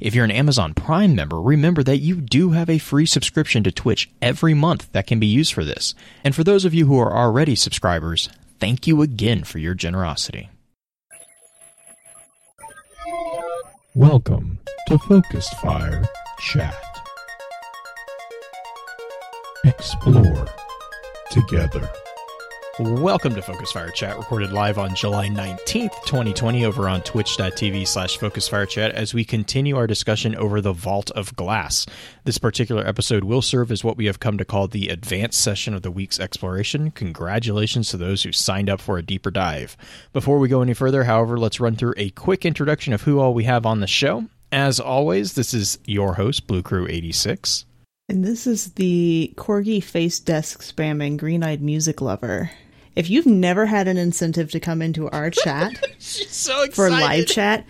If you're an Amazon Prime member, remember that you do have a free subscription to Twitch every month that can be used for this. And for those of you who are already subscribers, thank you again for your generosity. Welcome to Focused Fire Chat. Explore together. Welcome to Focus Fire Chat, recorded live on July 19th, 2020, over on twitch.tv slash Focus Fire Chat as we continue our discussion over the Vault of Glass. This particular episode will serve as what we have come to call the advanced session of the week's exploration. Congratulations to those who signed up for a deeper dive. Before we go any further, however, let's run through a quick introduction of who all we have on the show. As always, this is your host, Blue Crew 86. And this is the corgi face desk spamming green eyed music lover. If you've never had an incentive to come into our chat so for live chat,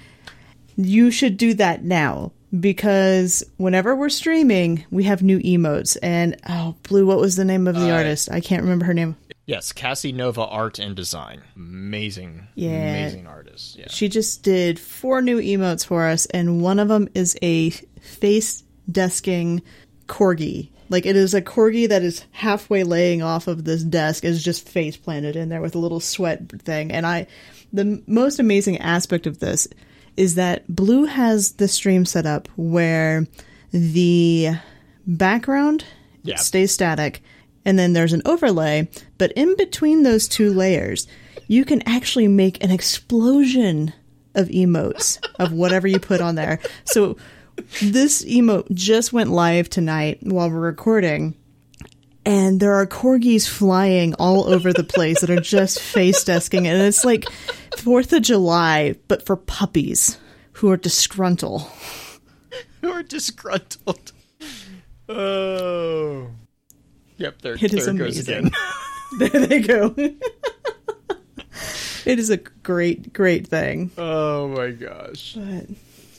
you should do that now because whenever we're streaming, we have new emotes. And oh, Blue, what was the name of the Uh, artist? I can't remember her name. Yes, Cassie Nova Art and Design. Amazing, Yeah. amazing artist. Yeah. She just did four new emotes for us, and one of them is a face desking corgi. Like it is a corgi that is halfway laying off of this desk, is just face planted in there with a little sweat thing. And I, the most amazing aspect of this is that Blue has the stream set up where the background Yeah. stays static, and then there's an overlay. But in between those two layers, you can actually make an explosion of emotes of whatever you put on there. So this emote just went live tonight while we're recording. And there are corgis flying all over the place that are just face desking. And it's like 4th of July, but for puppies who are disgruntled. Who are disgruntled. Oh. Yep, there, It is there it goes amazing. again. There they go. it is a great, great thing. oh my gosh. But,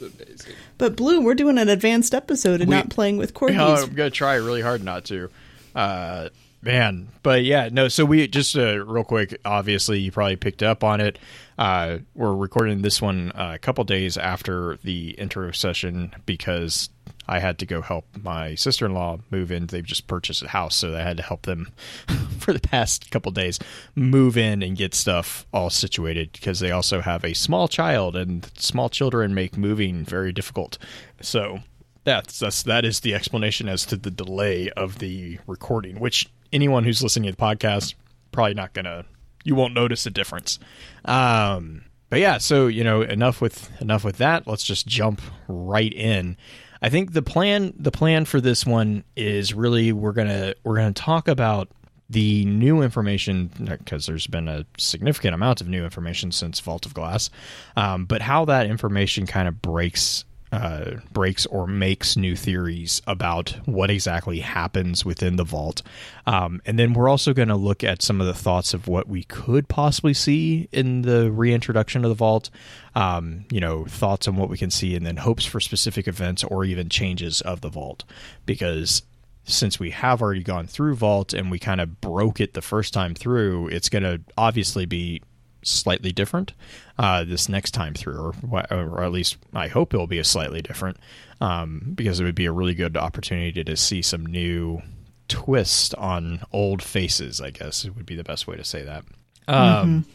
Amazing. but Blue, we're doing an advanced episode and We- not playing with corgis. Oh, I'm gonna try really hard not to. Uh, man, but yeah, no. So we just uh, real quick. Obviously, you probably picked up on it. Uh, we're recording this one uh, a couple days after the intro session because I had to go help my sister-in-law move in. They've just purchased a house, so I had to help them for the past couple days move in and get stuff all situated because they also have a small child, and small children make moving very difficult. So that's that's that is the explanation as to the delay of the recording. Which anyone who's listening to the podcast probably not gonna you won't notice a difference. Um, but yeah, so you know enough with enough with that. Let's just jump right in. I think the plan the plan for this one is really we're gonna we're gonna talk about the new information because there's been a significant amount of new information since Vault of Glass, um, but how that information kind of breaks uh, breaks or makes new theories about what exactly happens within the vault. Um, and then we're also going to look at some of the thoughts of what we could possibly see in the reintroduction of the vault. Um, you know, thoughts on what we can see, and then hopes for specific events or even changes of the vault. Because since we have already gone through vault and we kind of broke it the first time through, it's going to obviously be slightly different uh, this next time through, or, or at least I hope it will be a slightly different, um, because it would be a really good opportunity to see some new twist on old faces. I guess it would be the best way to say that. Um,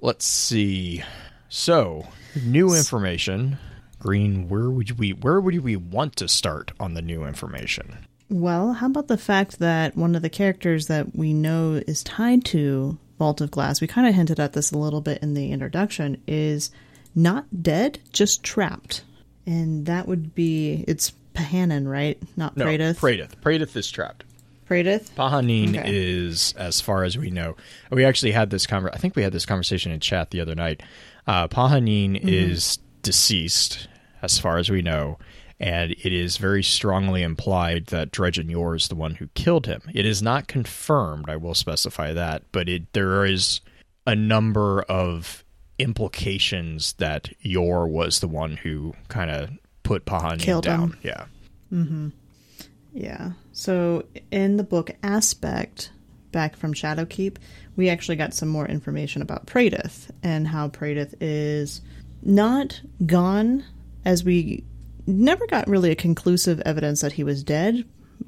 Let's see. So, new information. Green, where would we where would we want to start on the new information? Well, how about the fact that one of the characters that we know is tied to Vault of Glass, we kind of hinted at this a little bit in the introduction, is not dead, just trapped. And that would be, it's Pahanin, right? Not No? Praedyth. Praedyth is trapped. Praedyth? Pahanin Okay. is, as far as we know, we actually had this conver- I think we had this conversation in chat the other night. Uh, Pahanin is deceased, as far as we know, and it is very strongly implied that Dredgen Yor is the one who killed him. It is not confirmed, I will specify that, but it there is a number of implications that Yor was the one who kind of put Pahanin Killed down. him. Yeah. Mm-hmm. Yeah. So in the book Aspect, back from Shadowkeep, we actually got some more information about Praedyth and how Praedyth is not gone, as we never got really a conclusive evidence that he was dead,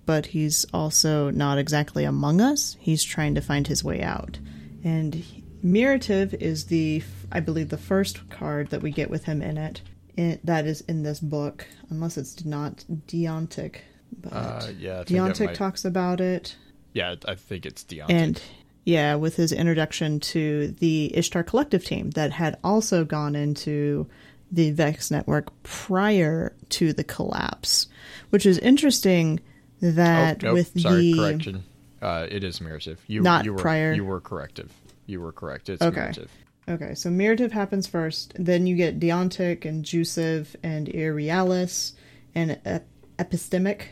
but he's also not exactly among us. He's trying to find his way out. And Mirative is the, I believe, the first card that we get with him in it. In, that is in this book, unless it's not Deontic. But Uh, yeah, I think that Deontic talks about it, Yeah, I think it's Deontic. and yeah, with his introduction to the Ishtar Collective team that had also gone into the Vex network prior to the collapse, which is interesting. That oh, nope, with sorry, the correction. Uh, it is Mirative. You, Not you were, prior. You were corrective. You were correct. It's Okay. Mirative. Okay, so Mirative happens first, then you get Deontic and Jussive and Irrealis and Ep- Epistemic.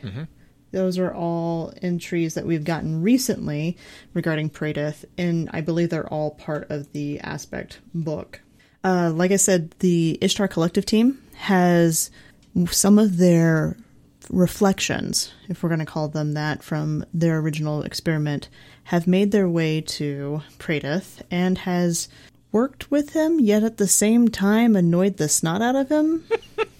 Those are all entries that we've gotten recently regarding Praedyth, and I believe they're all part of the Aspect book. Uh, like I said, the Ishtar Collective team has some of their reflections, if we're going to call them that, from their original experiment, have made their way to Praedyth and has worked with him, yet at the same time annoyed the snot out of him.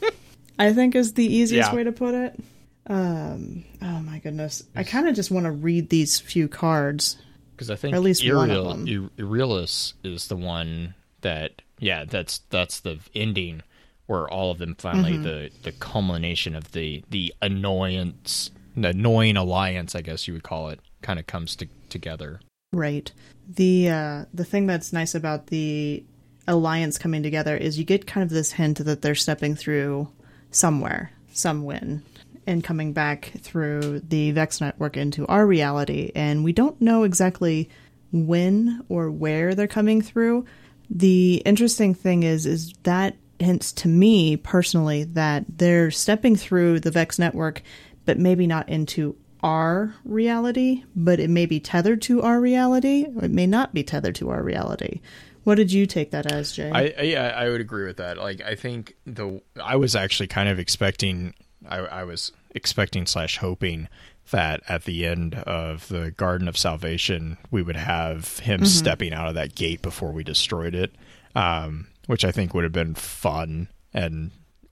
I think is the easiest Yeah. way to put it. Um, oh my goodness. I kind of just want to read these few cards. Because I think Or at least one of them. I- Irrealis is the one that, yeah, that's that's the ending where all of them finally Mm-hmm. the the culmination of the the annoyance, the annoying alliance, I guess you would call it, kind of comes to, together. Right. The uh the thing that's nice about the alliance coming together is you get kind of this hint that they're stepping through somewhere, some win, and coming back through the Vex network into our reality, and we don't know exactly when or where they're coming through. The interesting thing is is that hints to me personally that they're stepping through the Vex network, but maybe not into our reality, but it may be tethered to our reality, or it may not be tethered to our reality. What did you take that as, Jay? I yeah, I would agree with that. Like, I think the I was actually kind of expecting, I, I was expecting slash hoping that at the end of the Garden of Salvation we would have him stepping out of that gate before we destroyed it, um, which I think would have been fun. And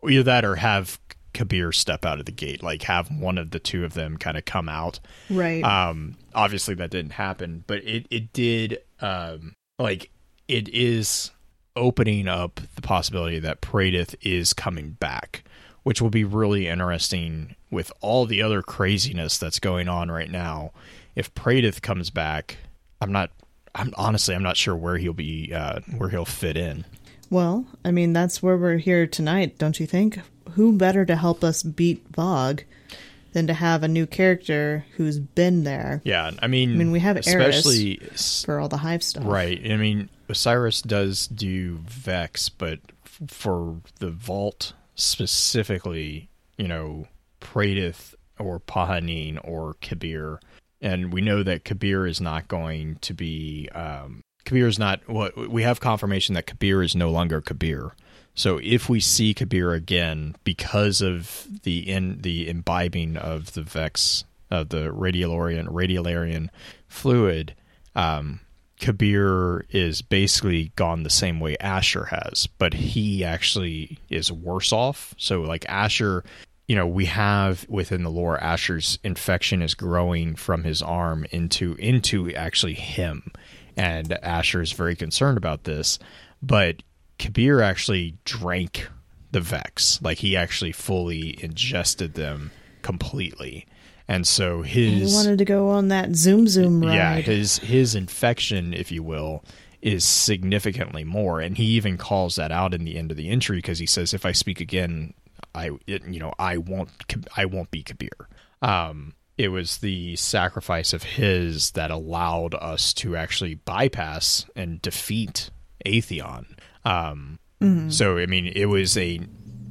either that or have Kabir step out of the gate, like have one of the two of them kind of come out right. um, obviously that didn't happen, but it it did um like it is opening up the possibility that Praedyth is coming back, which will be really interesting with all the other craziness that's going on right now. If Praedyth comes back, I'm not I'm honestly I'm not sure where he'll be uh where he'll fit in. well, I mean, that's where we're here tonight, don't you think? Who better to help us beat VOG than to have a new character who's been there Yeah, I mean I mean, we have especially s- for all the Hive stuff? Right. I mean, Osiris does do Vex, but f- for the Vault specifically, you know, Praedyth or Pahanin or Kabir, and we know that Kabir is not going to be. Um, Kabir is not. What we have confirmation that Kabir is no longer Kabir. So if we see Kabir again because of the in the imbibing of the Vex of the Radiolarian Radiolarian fluid, um, Kabir is basically gone the same way Asher has, but he actually is worse off. So like Asher, you know, we have within the lore Asher's infection is growing from his arm into into actually him. And Asher is very concerned about this, but Kabir actually drank the Vex. Like he actually fully ingested them completely. And so He his wanted to go on that Zoom Zoom ride. yeah, his his infection, if you will, is significantly more, and he even calls that out in the end of the entry because he says, "If I speak again, I it, you know I won't I won't be Kabir." Um, it was the sacrifice of his that allowed us to actually bypass and defeat Atheon. Um, So I mean, it was a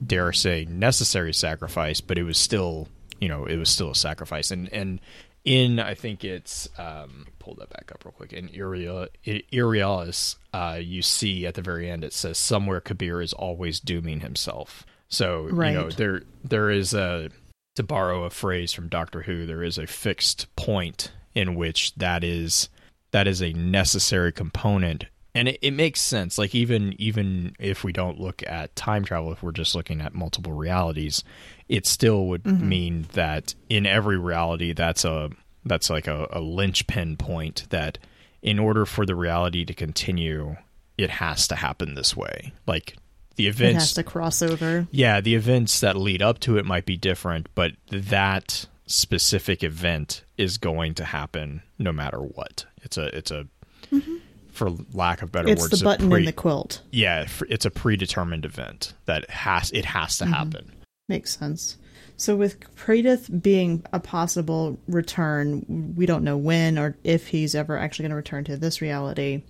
dare say necessary sacrifice, but it was still you know it was still a sacrifice. And and in I think it's um, pull that back up real quick. In Uriel, Irrealis, uh, you see at the very end it says somewhere Kabir is always dooming himself. So you know there there is a to borrow a phrase from Doctor Who, there is a fixed point in which that is that is a necessary component and it, it makes sense like even even if we don't look at time travel if we're just looking at multiple realities it still would mm-hmm. mean that in every reality that's a that's like a, a linchpin point that in order for the reality to continue it has to happen this way like the It events has to cross over. yeah, the events that lead up to it might be different, but that specific event is going to happen no matter what. It's a it's a mm-hmm. For lack of better words. It's words, the a button pre- in the quilt. yeah, it's a predetermined event that has it has to happen. Makes sense. So with Praedyth being a possible return, we don't know when or if he's ever actually going to return to this reality.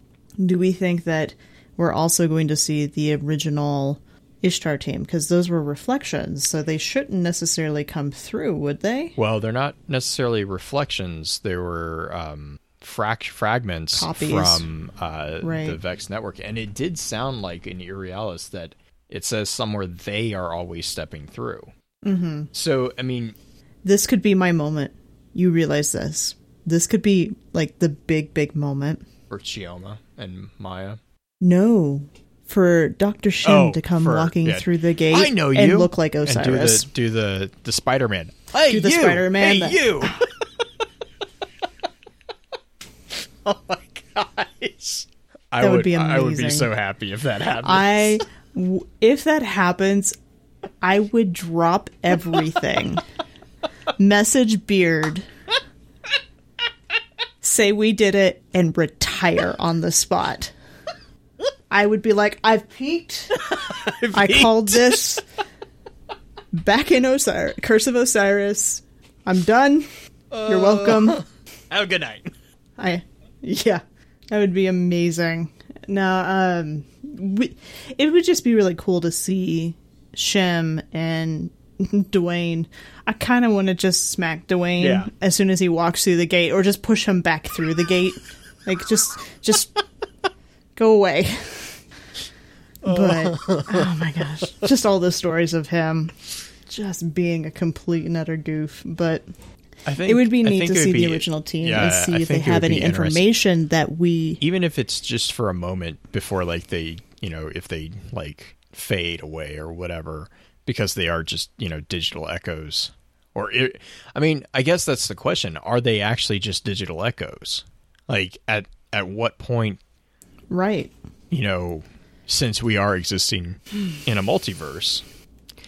Do we think that we're also going to see the original Ishtar team? Because those were reflections, so they shouldn't necessarily come through, would they? Well, they're not necessarily reflections. They were um, frac- fragments Copies. from uh, Right. the Vex network, and it did sound like in Irrealis that it says somewhere they are always stepping through. Mm-hmm. So, I mean, This could be my moment. You realize this. This could be like the big, big moment. for Chioma and Maya. No. For Dr. Shin Oh, to come for- walking yeah. through the gate I know you and look like And Osiris. do the do the the Spider Man. Hey Do the! Spider-Man Hey that- you! oh my gosh! I That would would be I would be so happy if that happened. I, w- if that happens, I would drop everything. Message Beard. Say we did it and retire on the spot. I would be like, I've peaked. I called this back in Osiris, Curse of Osiris. I'm done. You're oh. welcome. Have a good night. I yeah, that would be amazing. Now, um, we, it would just be really cool to see Shem and Dwayne. I kind of want to just smack Dwayne Yeah. as soon as he walks through the gate, or just push him back through the gate. Like just, just go away. But oh my gosh, just all the stories of him just being a complete and utter goof. But I think it would be neat to see be- the original team yeah, and see I if they have any information that we even if it's just for a moment before like they you know if they like fade away or whatever because they are just you know digital echoes. Or it, i mean i guess that's the question. Are they actually just digital echoes? Like at at what point right. you know since we are existing in a multiverse?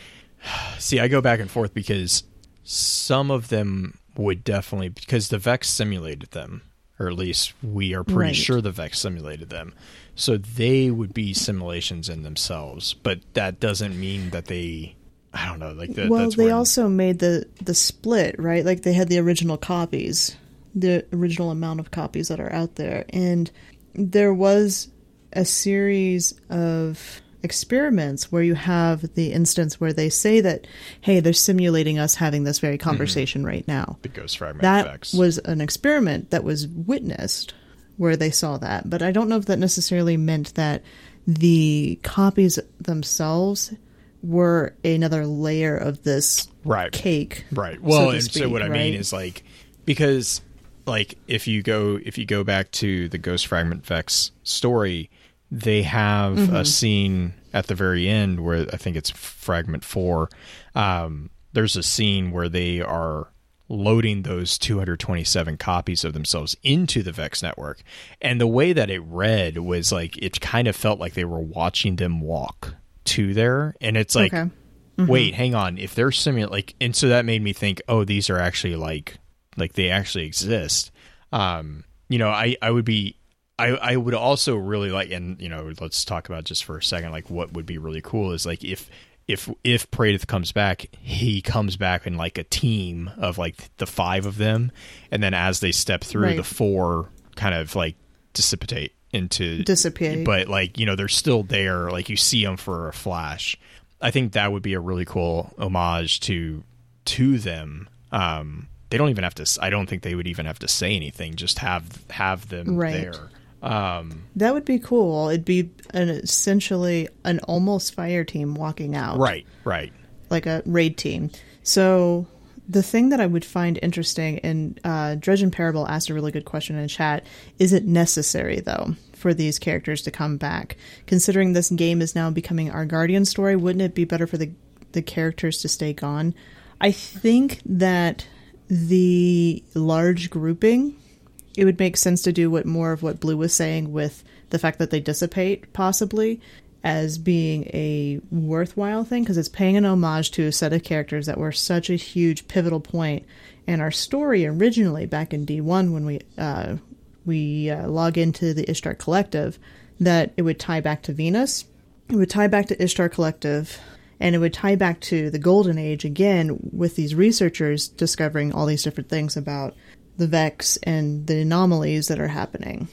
See i go back and forth because some of them would definitely because the vex simulated them or at least we are pretty Right. sure the vex simulated them so they would be simulations in themselves but that doesn't mean that they i don't know like that well, they also made the the split, right? Like they had the original copies, the original amount of copies that are out there, and there was a series of experiments where you have the instance where they say that, hey, they're simulating us having this very mm-hmm. conversation right now. the ghost fragment that effects was an experiment that was witnessed where they saw that but i don't know if that necessarily meant that the copies themselves were another layer of this right cake Right. Well, to and so speak, what I right? mean is like because like if you go if you go back to the Ghost Fragment Vex story, they have Mm-hmm. a scene at the very end where I think it's fragment 4. Um there's a scene where they are loading those 227 copies of themselves into the Vex network. And the way that it read was like it kind of felt like they were watching them walk to there and it's like Okay. wait hang on if they're simulate like and so that made me think oh these are actually like like they actually exist um you know i i would be i i would also really like and you know let's talk about just for a second like what would be really cool is like if if if Praedyth comes back, he comes back in like a team of like the five of them, and then as they step through, Right. the four kind of like dissipate into Dissipate. but like you know they're still there like you see them for a flash I think that would be a really cool homage to to them. Um, they don't even have to. I don't think they would even have to say anything. Just have have them Right. there. Um, That would be cool. It'd be an essentially an almost fire team walking out. right, right. like a raid team. So the thing that I would find interesting, and uh, Dredge and Parable asked a really good question in chat: Is it necessary though for these characters to come back? Considering this game is now becoming our Guardian story, wouldn't it be better for the the characters to stay gone? I think that the large grouping it would make sense to do what more of what Blue was saying with the fact that they dissipate, possibly, as being a worthwhile thing because it's paying an homage to a set of characters that were such a huge pivotal point in our story originally back in D1 when we uh, we uh, log into the Ishtar Collective. That it would tie back to Venus, it would tie back to Ishtar Collective, and it would tie back to the Golden Age again with these researchers discovering all these different things about the Vex and the anomalies that are happening.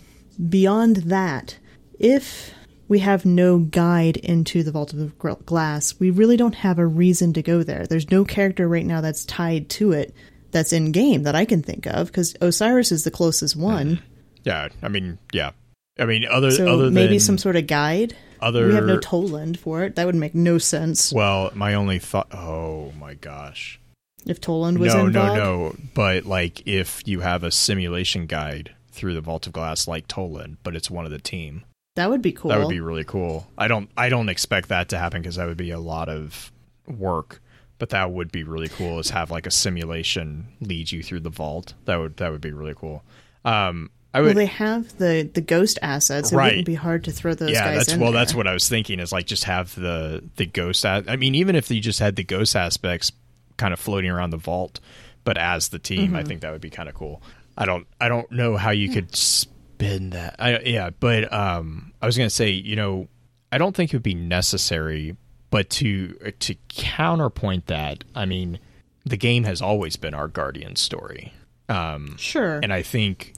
Beyond that, if we have no guide into the Vault of Glass, we really don't have a reason to go there. There's no character right now that's tied to it that's in game that I can think of because Osiris is the closest one. Uh, yeah, I mean, yeah. I mean, other So other maybe than some sort of guide. other. We have no Toland for it. That would make no sense well, my only thought. Oh my gosh. If Toland was no, in no, no. But like, if you have a simulation guide through the Vault of Glass, like Toland, but it's one of the team, That would be cool. that would be really cool. I don't, I don't expect that to happen because that would be a lot of work. But that would be really cool. Is have like a simulation lead you through the vault. That would that would be really cool. Um, I well, would. they have the the ghost assets. It Right. wouldn't be hard to throw those yeah, guys that's in well, there. that's what I was thinking. Is like just have the the ghost. I mean, even if you just had the ghost aspects kind of floating around the vault, but as the team, Mm-hmm. I think that would be kind of cool. I don't I don't know how you could spin that. I, yeah, but um, I was gonna say, you know, I don't think it would be necessary, but to to counterpoint that, I mean, the game has always been our guardian story, um, Sure. and I think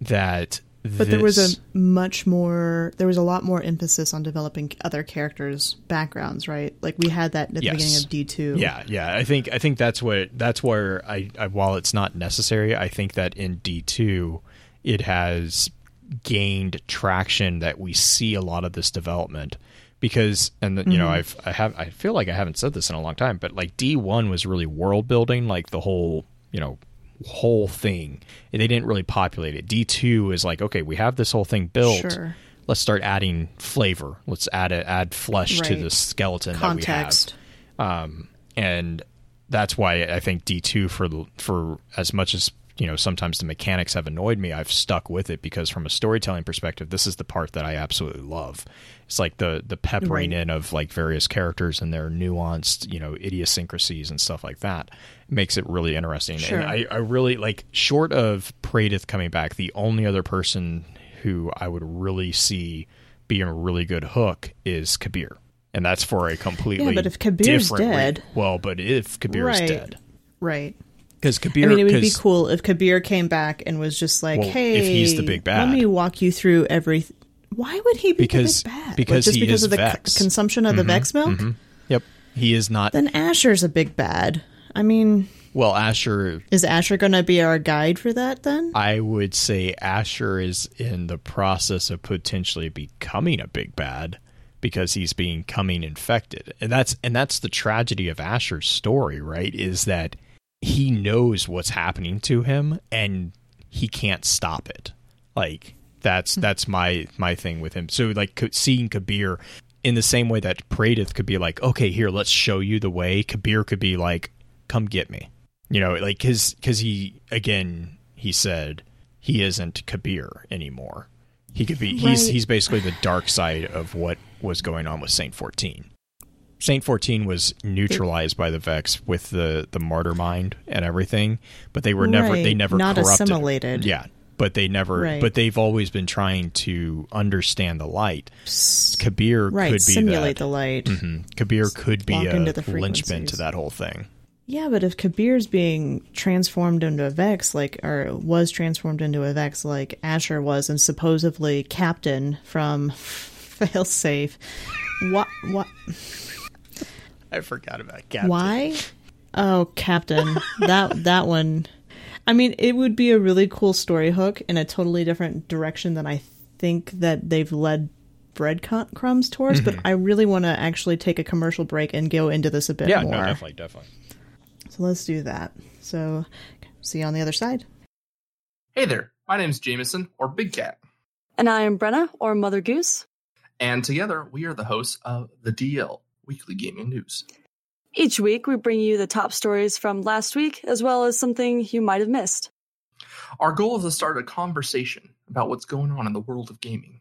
that. But there was a much more, there was a lot more emphasis on developing other characters' backgrounds, right? Like we had that at the Yes. beginning of D two. Yeah, yeah. I think I think that's what that's where I, I while it's not necessary, I think that in D two it has gained traction that we see a lot of this development because and you know mm-hmm. I've I have I feel like I haven't said this in a long time, but like D one was really world building, like the whole you know whole thing. They didn't really populate it. D two is like okay, we have this whole thing built. Sure. Let's start adding flavor. Let's add a, add flesh to the skeleton Context. that we have um, and that's why I think D two for for as much as you know sometimes the mechanics have annoyed me, I've stuck with it because from a storytelling perspective, this is the part that I absolutely love. It's like the the peppering Right. in of like various characters and their nuanced you know idiosyncrasies and stuff like that makes it really interesting. Sure. And I, I really like short of Praedyth coming back, the only other person who I would really see being a really good hook is Kabir. And that's for a completely Yeah, but if Kabir's different re- dead- well, but if Kabir Right. is dead, Right. Because Kabir, I mean, it would be cool if Kabir came back and was just like, Well, if "Hey, he's the big bad. Let me walk you through every." Why would he be Because- the big bad? because just he because is of the co- consumption of the mm-hmm. Vex milk. Mm-hmm. Yep, he is not. Then Asher's a big bad. I mean, Well, Asher, is Asher going to be our guide for that then? I would say Asher is in the process of potentially becoming a big bad because he's becoming infected, and that's and that's the tragedy of Asher's story, right? Is that he knows what's happening to him and he can't stop it. Like that's hmm. that's my my thing with him. So like seeing Kabir in the same way that Praedyth could be like, okay, here, let's show you the way. Kabir could be like, come get me. You know, like because because he again he said he isn't Kabir anymore. He could be he's he's basically the dark side of what was going on with Saint Fourteen. Saint Fourteen was neutralized by the Vex with the the martyr mind and everything, but they were never they never not corrupted. assimilated. Yeah, but they never. Right. But they've always been trying to understand the light. Kabir right, could be simulate that. the light. Mhm. Kabir could be a linchpin to that whole thing. Yeah, but if Kabir's being transformed into a Vex, like, or was transformed into a Vex, like Asher was, and supposedly Captain from Failsafe, what, what? I forgot about Captain. Why? Oh, Captain. that that one. I mean, it would be a really cool story hook in a totally different direction than I think that they've led breadcrumbs towards. But mm-hmm. I really want to actually take a commercial break and go into this a bit Yeah, more. no, definitely, definitely. So let's do that. So, see you on the other side. Hey there, my name's Jameson, or Big Cat, And I am Brenna, or Mother Goose. and together we are the hosts of the DL Weekly Gaming News. Each week, we bring you the top stories from last week, as well as something you might have missed. Our goal is to start a conversation about what's going on in the world of gaming.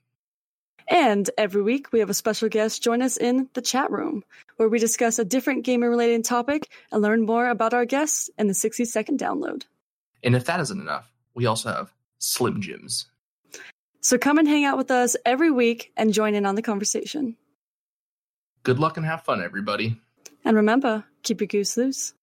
And every week, we have a special guest join us in the chat room, where we discuss a different gaming related topic and learn more about our guests in the 60 second download. And if that isn't enough, we also have Slim Jims. So come and hang out with us every week and join in on the conversation. Good luck and have fun, everybody. And remember, keep your goose loose.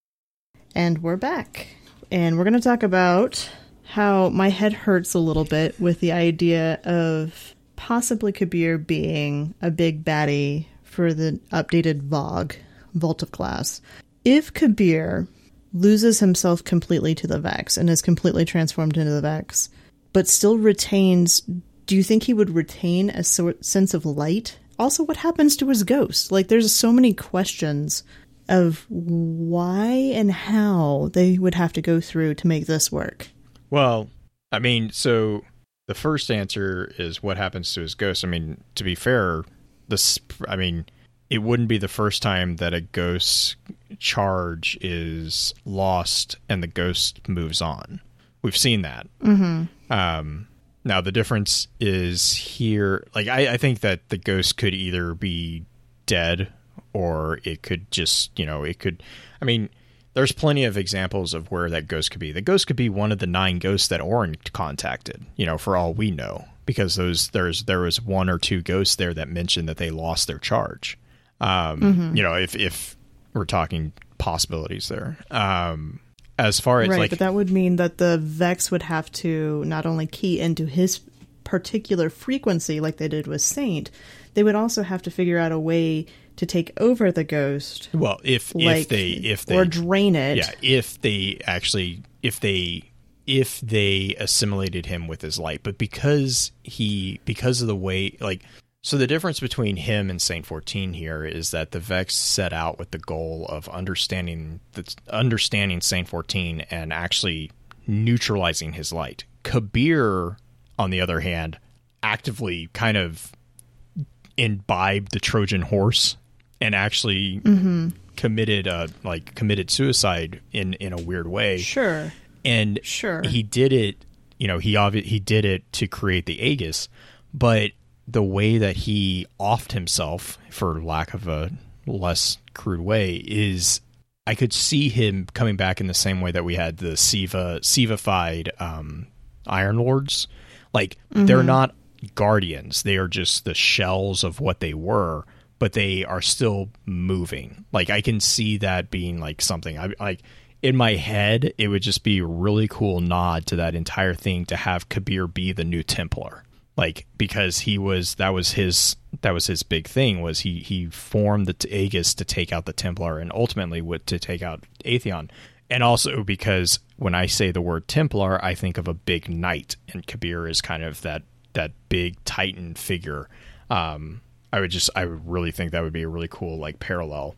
And we're back. And we're going to talk about how my head hurts a little bit with the idea of possibly Kabir being a big baddie for the updated VOG, Vault of Glass. If Kabir loses himself completely to the Vex and is completely transformed into the Vex, but still retains, do you think he would retain a sort sense of light? Also, what happens to his ghost? Like, there's so many questions of why and how they would have to go through to make this work. Well, I mean, so the first answer is what happens to his ghost. I mean, to be fair, this I mean, it wouldn't be the first time that a ghost charge is lost and the ghost moves on. We've seen that. Mm-hmm. Um, now the difference is here. Like I, I think that the ghost could either be dead or it could just, you know, it could. I mean, there's plenty of examples of where that ghost could be. The ghost could be one of the nine ghosts that Orin contacted. You know, for all we know, because those there's there was one or two ghosts there that mentioned that they lost their charge. Um, You know, if if we're talking possibilities there. Um, as far as right, like but that would mean that the Vex would have to not only key into his particular frequency like they did with Saint, they would also have to figure out a way to take over the ghost. well, if Like, if they if they or drain it. yeah if they actually if they if they assimilated him with his light but because he because of the way like so the difference between him and saint 14 here is that the vex set out with the goal of understanding the understanding saint 14 and actually neutralizing his light kabir on the other hand actively kind of imbibed the trojan horse and actually committed uh like committed suicide in in a weird way Sure. and Sure. he did it you know he obvi- he did it to create the aegis but the way that he offed himself for lack of a less crude way is i could see him coming back in the same way that we had the siva sivified um iron lords. Like they're not guardians. They are just the shells of what they were but they are still moving. Like i can see that being like something. I like in my head it would just be a really cool nod to that entire thing to have kabir be the new templar like because he was that was his that was his big thing was he he formed the aegis to take out the templar and ultimately would to take out atheon and also because when I say the word Templar, I think of a big knight, and Kabir is kind of that that big Titan figure. Um, I would just, I would really think that would be a really cool like parallel.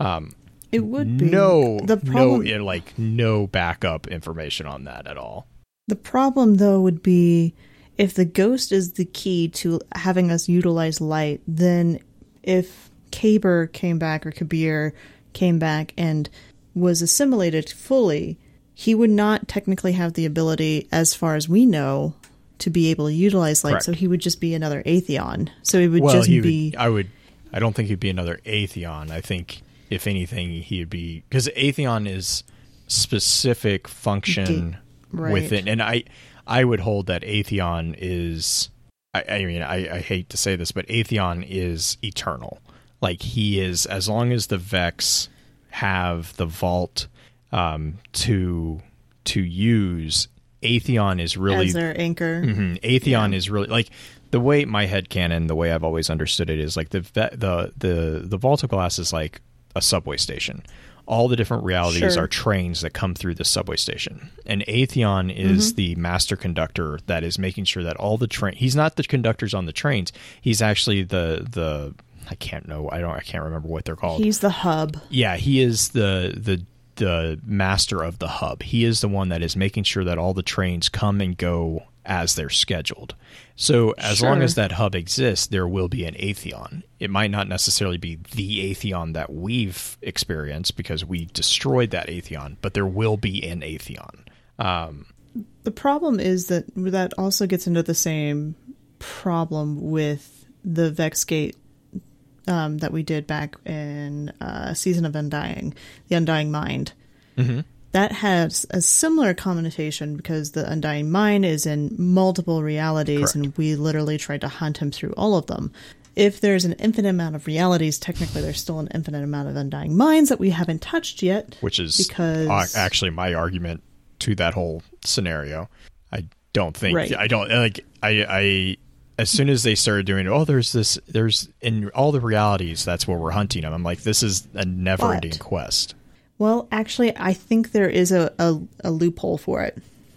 um, It would be. No, the problem, no, like no backup information on that at all. The problem, though, would be if the ghost is the key to having us utilize light, then if Kaber came back or Kabir came back and was assimilated fully, he would not technically have the ability, as far as we know, to be able to utilize light. Correct. So he would just be another Atheon. So it would well, just he be. would, I would, I don't think he'd be another Atheon. I think if anything, he'd be because Atheon is specific function right. within, and I, I would hold that Atheon is. I, I mean, I, I hate to say this, but Atheon is eternal. Like he is, as long as the Vex have the vault um, to to use, Atheon is really as their anchor. Mhm. Atheon is really like the way my head canon, the way I've always understood it is like the the the the vault of glass is like a subway station. All the different realities Sure. are trains that come through the subway station. And Atheon is Mm-hmm. the master conductor that is making sure that all the train he's not the conductors on the trains. He's actually the the I can't know I don't I can't remember what they're called. He's the hub. Yeah, he is the the the master of the hub. He is the one that is making sure that all the trains come and go as they're scheduled. So as long as that hub exists, there will be an Atheon. It might not necessarily be the Atheon that we've experienced because we destroyed that Atheon, but there will be an Atheon. Um, The problem is that that also gets into the same problem with the Vexgate um, that we did back in uh, Season of Undying, the Undying Mind. That has a similar connotation because the Undying Mind is in multiple realities, and we literally tried to hunt him through all of them. If there's an infinite amount of realities, technically there's still an infinite amount of Undying Minds that we haven't touched yet. which is Because- uh, actually my argument to that whole scenario. I don't think Right. I don't like I I as soon as they started doing oh there's this there's in all the realities that's where we're hunting them. I'm like this is a never ending quest. Well, actually, I think there is a, a, a loophole for it.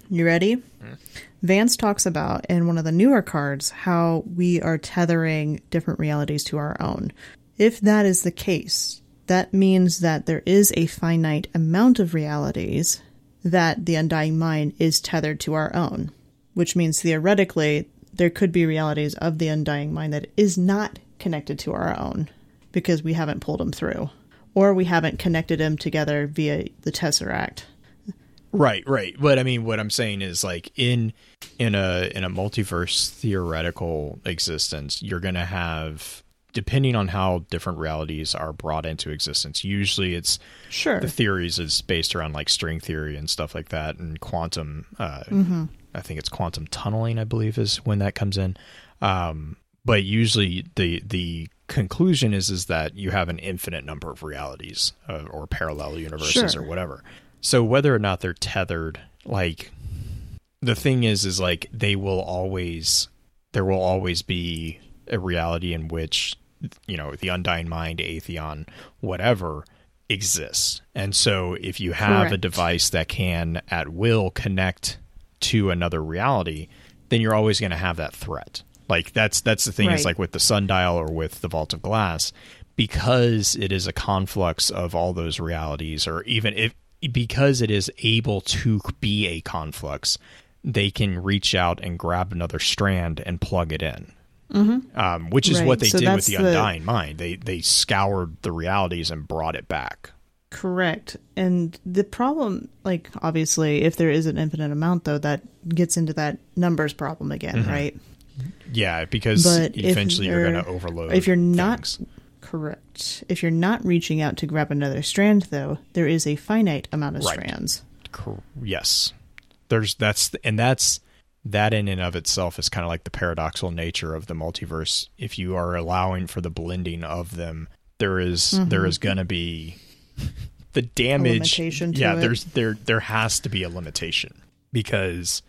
You ready? Hmm? Vance talks about in one of the newer cards how we are tethering different realities to our own. If that is the case, that means that there is a finite amount of realities that the Undying Mind is tethered to our own, which means theoretically there could be realities of the Undying Mind that is not connected to our own because we haven't pulled them through or we haven't connected them together via the Tesseract. Right, right. But I mean, what I'm saying is like in in a in a multiverse theoretical existence, you're going to have depending on how different realities are brought into existence. Usually, it's Sure. the theories is based around like string theory and stuff like that, and quantum. Uh, Mm-hmm. I think it's quantum tunneling. I believe is when that comes in. Um, but usually, the the conclusion is is that you have an infinite number of realities uh, or parallel universes Sure. or whatever. So whether or not they're tethered, like the thing is, is like they will always there will always be a reality in which you know the undying mind atheon whatever exists and so if you have a device that can at will connect to another reality then you're always going to have that threat like that's that's the thing is like with the sundial or with the vault of glass because it is a conflux of all those realities or even if because it is able to be a conflux they can reach out and grab another strand and plug it in um, which is Right. what they So did with the the- undying mind they they scoured the realities and brought it back Correct. And the problem, like, obviously, if there is an infinite amount, though, that gets into that numbers problem again, Mm-hmm. right? Yeah because But eventually you're going you're- to overload if you're not- things. Correct. If you're not reaching out to grab another strand, though, there is a finite amount of Right. strands. Yes there's that's and that's that in and of itself is kind of like the paradoxical nature of the multiverse if you are allowing for the blending of them there is- mm-hmm. there is going to be the damage yeah it. there's there there has to be a limitation because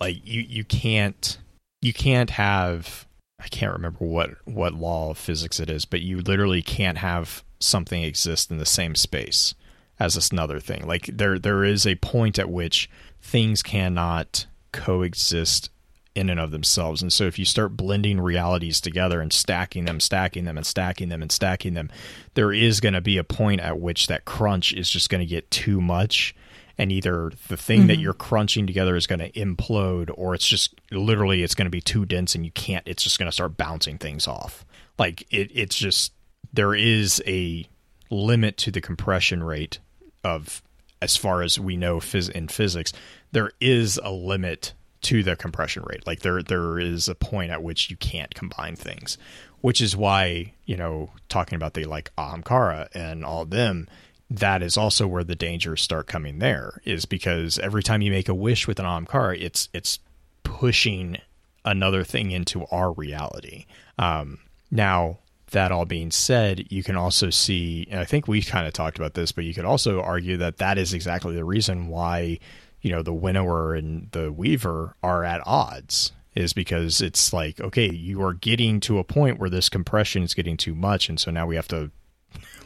like you you can't you can't have I can't remember what what law of physics it is, but you literally can't have something exist in the same space as another thing. Like there there is a point at which things cannot coexist in and of themselves. And so if you start blending realities together and stacking them, stacking them and stacking them and stacking them, there is going to be a point at which that crunch is just going to get too much and either the thing that mm-hmm. you're crunching together is going to implode or it's just literally it's going to be too dense and you can't it's just going to start bouncing things off. Like it it's just there is a limit to the compression rate of as far as we know phys- in physics there is a limit to the compression rate. Like there there is a point at which you can't combine things which is why you know talking about the like ahamkara and all of them that is also where the dangers start coming there is because every time you make a wish with an ahamkara it's it's pushing another thing into our reality. Um now that all being said, you can also see, and I think we kind of talked about this, but you could also argue that that is exactly the reason why, you know, the winnower and the weaver are at odds, is because it's like, okay, you are getting to a point where this compression is getting too much, and so now we have to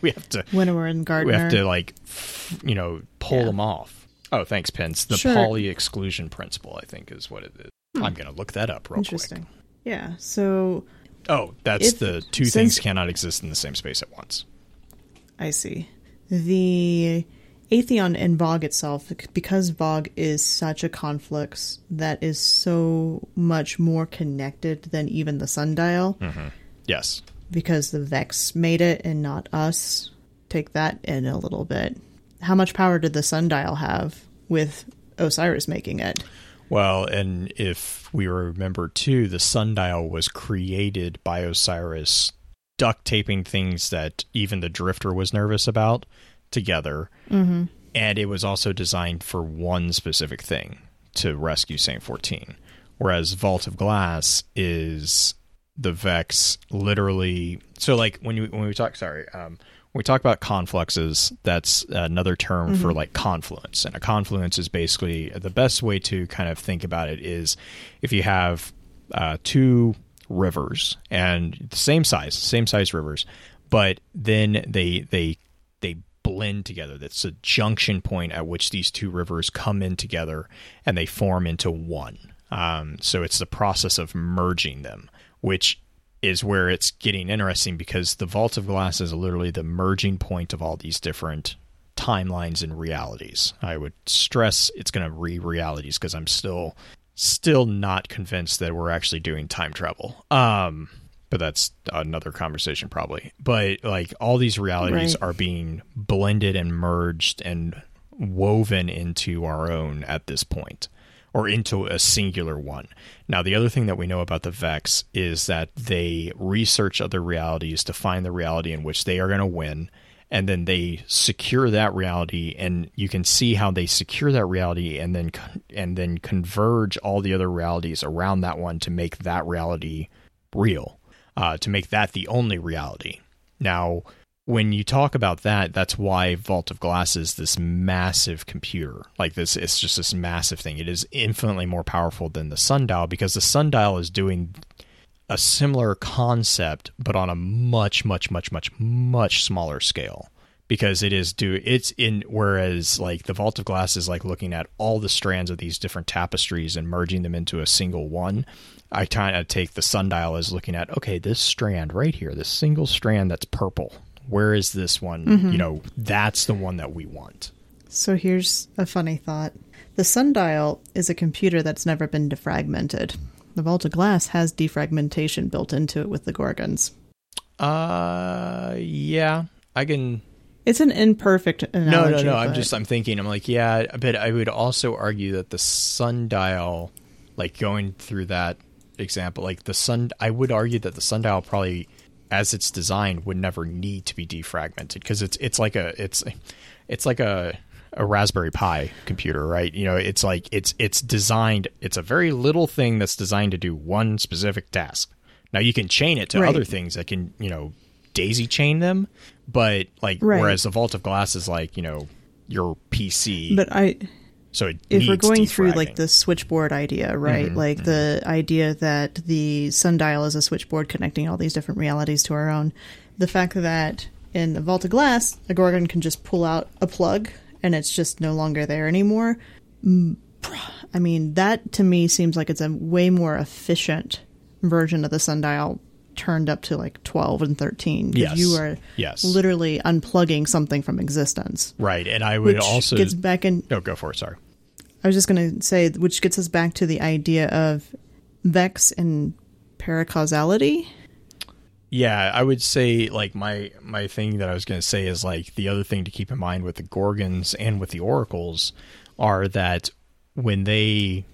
we have to Winnower and we Gardener. We have to like you know pull Yeah. them off. Oh, thanks, Pence. The Sure. Pauli exclusion principle, I think, is what it is. Hmm. I'm gonna look that up real Interesting. quick. Yeah. So Oh, that's If- the two since- things cannot exist in the same space at once. I see. The Atheon and VOG itself, because VOG is such a conflux that is so much more connected than even the sundial, mm-hmm. Yes. Because the Vex made it and not us. Take that in a little bit. How much power did the sundial have with Osiris making it? Well, and if we remember too, the sundial was created by Osiris duct taping things that even the drifter was nervous about together. Mm-hmm. And it was also designed for one specific thing to rescue Saint 14. Whereas Vault of Glass is the Vex literally. So, like, when, you, when we talk, sorry, um, when we talk about confluxes, that's another term for like confluence. And a confluence is basically the best way to kind of think about it is if you have uh, two rivers and the same size, same size rivers, but then they they they blend together. That's a junction point at which these two rivers come in together and they form into one. Um, so it's the process of merging them, which is where it's getting interesting because the Vault of Glass is literally the merging point of all these different timelines and realities. I would stress it's going to re realities because I'm still still not convinced that we're actually doing time travel. Um, but that's another conversation probably. But like all these realities Right. are being blended and merged and woven into our own at this point or into a singular one. Now, the other thing that we know about the Vex is that they research other realities to find the reality in which they are going to win, and then they secure that reality, and you can see how they secure that reality, and then and then converge all the other realities around that one to make that reality real, uh, to make that the only reality. Now, when you talk about that, that's why Vault of Glass is this massive computer. Like this, it's just this massive thing. It is infinitely more powerful than the sundial because the sundial is doing a similar concept, but on a much, much, much, much, much smaller scale. Because it is do it's in whereas like the Vault of Glass is like looking at all the strands of these different tapestries and merging them into a single one. I kind of take the sundial as looking at okay, this strand right here, this single strand that's purple. Where is this one? You know, that's the one that we want. So here's a funny thought. The sundial is a computer that's never been defragmented. The Vault of Glass has defragmentation built into it with the Gorgons. Uh, yeah, I can. It's an imperfect No, analogy. no, no. I'm just. I'm thinking. I'm like, yeah, but I would also argue that the sundial, like going through that example, like the sun. I would argue that the sundial probably, as it's designed, would never need to be defragmented because it's it's like a it's it's like a a Raspberry Pi computer, right? You know, it's like it's it's designed. It's a very little thing that's designed to do one specific task. Now you can chain it to Right. other things that can you know daisy chain them, but like Right. whereas the Vault of Glass is like you know your PC. But I, so if we're going through like the switchboard idea, right? Mm-hmm, like the idea that the sundial is a switchboard connecting all these different realities to our own. The fact that in the Vault of Glass, a Gorgon can just pull out a plug and it's just no longer there anymore. I mean, that to me seems like it's a way more efficient version of the sundial turned up to like 12 and 13 Yes. you are Yes. literally unplugging something from existence right, and I would which also gets back in no go for it. Sorry. I was just going to say, which gets us back to the idea of Vex and paracausality. Yeah, I would say like my my thing that I was going to say is like the other thing to keep in mind with the gorgons and with the oracles are that when they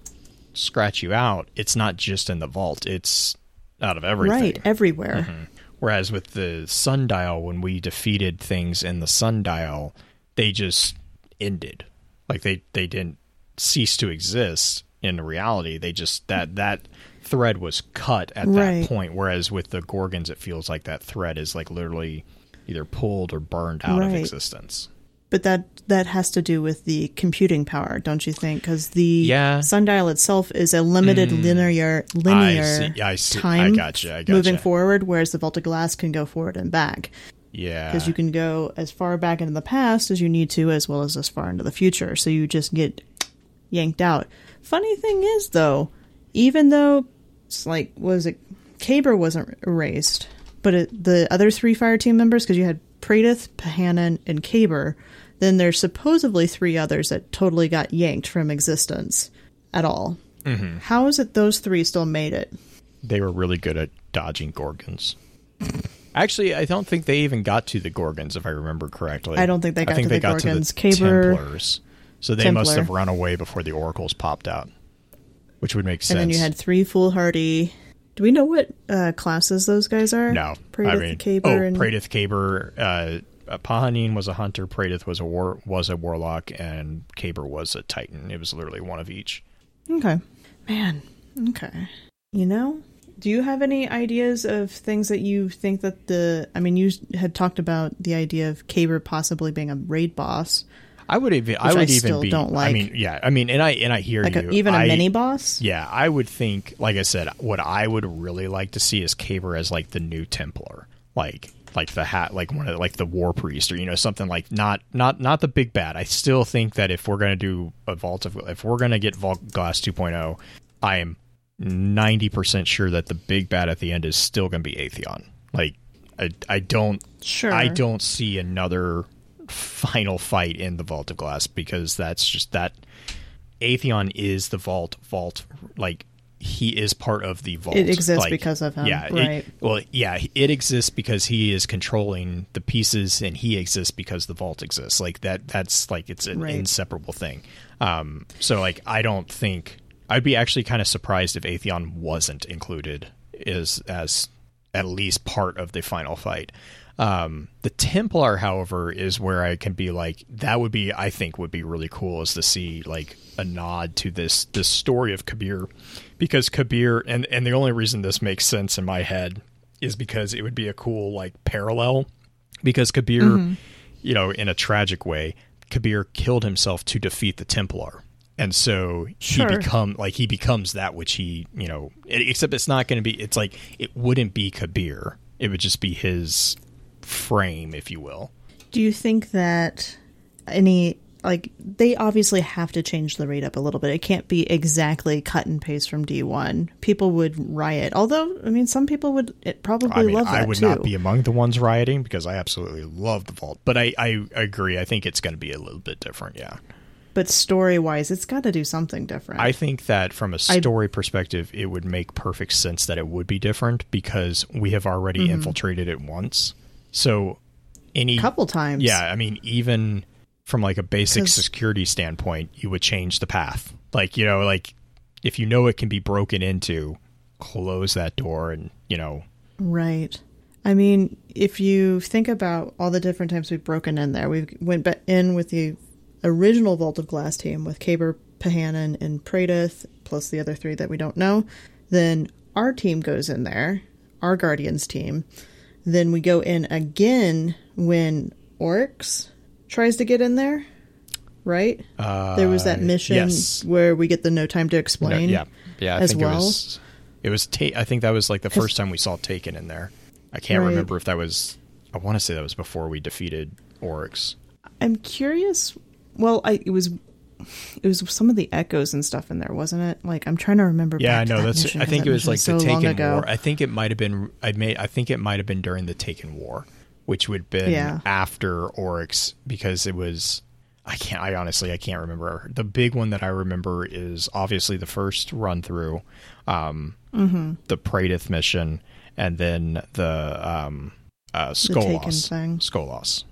scratch you out, it's not just in the vault; it's out of everything. Right, everywhere. Mm-hmm. Whereas with the sundial, when we defeated things in the sundial, they just ended. Like they they didn't cease to exist in reality. They just that that thread was cut at Right. that point. Whereas with the gorgons, it feels like that thread is like literally either pulled or burned out of existence. But that that has to do with the computing power, don't you think? Because the Yeah. sundial itself is a limited mm. linear linear see- I see- I time gotcha, I moving forward, whereas the Vault of Glass can go forward and back. Yeah. because you can go as far back into the past as you need to, as well as as far into the future. So you just get yanked out. Funny thing is, though, even though it's like was it Kabr wasn't erased, but it, the other three fire team members, because you had Praedyth, Pahanin, and Kabr, then there's supposedly three others that totally got yanked from existence at all. Mm-hmm. How is it those three still made it? they were really good at dodging gorgons. Actually, I don't think they even got to the gorgons, if I remember correctly. I don't think they got I think to they the got Gorgons. to the Kabr- Templars, so they must have run away before the oracles popped out, which would make sense. And then you had three foolhardy. Do we know what uh, classes those guys are? no, Praedyth, I mean, Kabr, oh, and Praedyth Kabr. Uh, uh, Pahanin was a hunter. Praedyth was a war was a warlock, and Kabr was a titan. It was literally one of each. Okay. Man. Okay. You know, do you have any ideas of things that you think that the? I mean, you had talked about the idea of Kabr possibly being a raid boss, I would even. I Which I would even still be. don't like. I mean, yeah. I mean, and I and I hear like you. a, even a I- mini boss. Yeah, I would think, like I said, what I would really like to see is Kabr as like the new Templar, like like the hat, like one of like the War Priest, or you know something like not not not the big bad. I still think that if we're gonna do a Vault of, if we're gonna get Vault Glass 2.0, I am ninety percent sure that the big bad at the end is still gonna be Atheon. Like I I don't Sure. I don't see another final fight in the Vault of Glass because that's just that Atheon is the vault vault like he is part of the vault. It exists Like, because of him, Yeah. it- right. well, yeah, it exists because he is controlling the pieces and he exists because the vault exists. Like that that's like it's an Right. inseparable thing. Um so like I don't think I'd be actually kind of surprised if Atheon wasn't included is as at least part of the final fight. Um, the Templar, however, is where I can be like that would be I think would be really cool is to see like a nod to this this story of Kabr. Because Kabr and and the only reason this makes sense in my head is because it would be a cool like parallel. Because Kabr you know in a tragic way Kabr killed himself to defeat the Templar. And so Sure. he become like he becomes that which he you know except it's not going to be it's like it wouldn't be Kabr. It would just be his frame if you will Do you think that any like they obviously have to change the rate up a little bit? It can't be exactly cut and paste from D one. People would riot. Although, I mean, some people would probably I mean, love that I would too. not be among the ones rioting because I absolutely love the vault. But I, I agree. I think it's going to be a little bit different. Yeah. but story wise, it's got to do something different. I think that from a story perspective, it would make perfect sense that it would be different because we have already Mm-hmm. infiltrated it once. So any couple times. Yeah, I mean, even from like a basic security standpoint, you would change the path. Like, you know, like if you know it can be broken into, close that door and, you know, Right. I mean, if you think about all the different times we've broken in there, we went in with the original Vault of Glass team with Kabr, Pahanin, and Praedyth, plus the other three that we don't know. Then our team goes in there, our Guardians team. Then we go in again when Oryx tries to get in there, right? there was that Uh, mission yes. where we get the no time to No, explain. yeah, yeah. I as think well. it was. It was. Ta- I think that was like the first time we saw Taken in there. I can't Right. remember if that was. I want to say that was before we defeated Oryx. I'm curious. Well, I it was it was some of the echoes and stuff in there, wasn't it? Like I'm trying to remember. Yeah, I know. that That's. mission, I think that it was like the long Taken. War. I think it might have been. I made. I think it might have been during the Taken War, which would have been Yeah. after Oryx because it was. I can't. I honestly, I can't remember. The big one that I remember is obviously the first run through, um, Mm-hmm. the Praedyth mission, and then the um, uh, Skolas. thing. Skolas.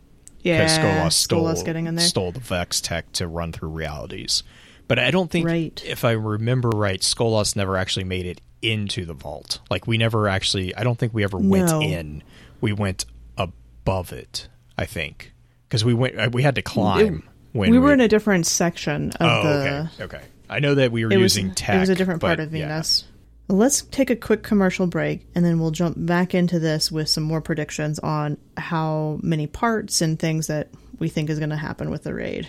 Yeah, because Skolas stole Skolas getting in there. stole the Vex tech to run through realities. But I don't think, Right. if I remember right, Skolas never actually made it into the vault. Like we never actually. I don't think we ever went No. in. We went above it. I think because we went. uh, We had to climb. when we were in a different section of Oh, the. okay. Okay. I know that we were It was using tech. it was a different part of. Venus. Let's take a quick commercial break, and then we'll jump back into this with some more predictions on how many parts and things that we think is going to happen with the raid.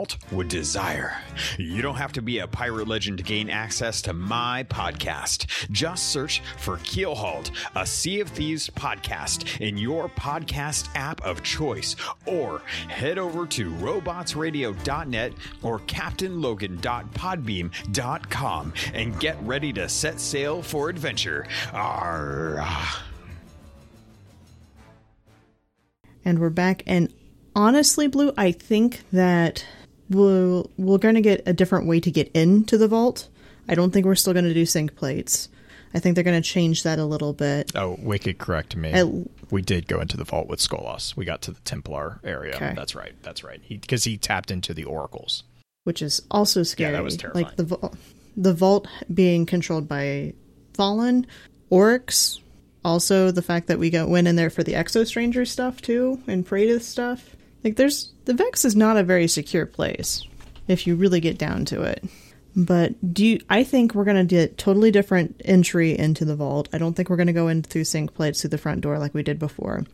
would desire. You don't have to be a pirate legend to gain access to my podcast. Just search for Keelhauled, a Sea of Thieves podcast in your podcast app of choice, or head over to robotsradio.net or captainlogan.podbean.com and get ready to set sail for adventure. Arr. and we're back. And honestly, Blue, I think that we'll, we're going to get a different way to get into the vault. I don't think we're still going to do sync plates. I think they're going to change that a little bit. Oh, Wicked, correct me. At- we did go into the vault with Skolas. We got to the Templar area. Okay. That's right. That's right. Because he, tapped into the oracles. which is also scary. Yeah, that was terrifying. Like the vault, the vault being controlled by fallen orcs. Also, the fact that we got went in there for the exo stranger stuff too and Praedyth stuff. Like, there's the Vex is not a very secure place if you really get down to it. But do you, I think we're gonna get totally different entry into the vault. I don't think we're gonna go in through sink plates through the front door like we did before.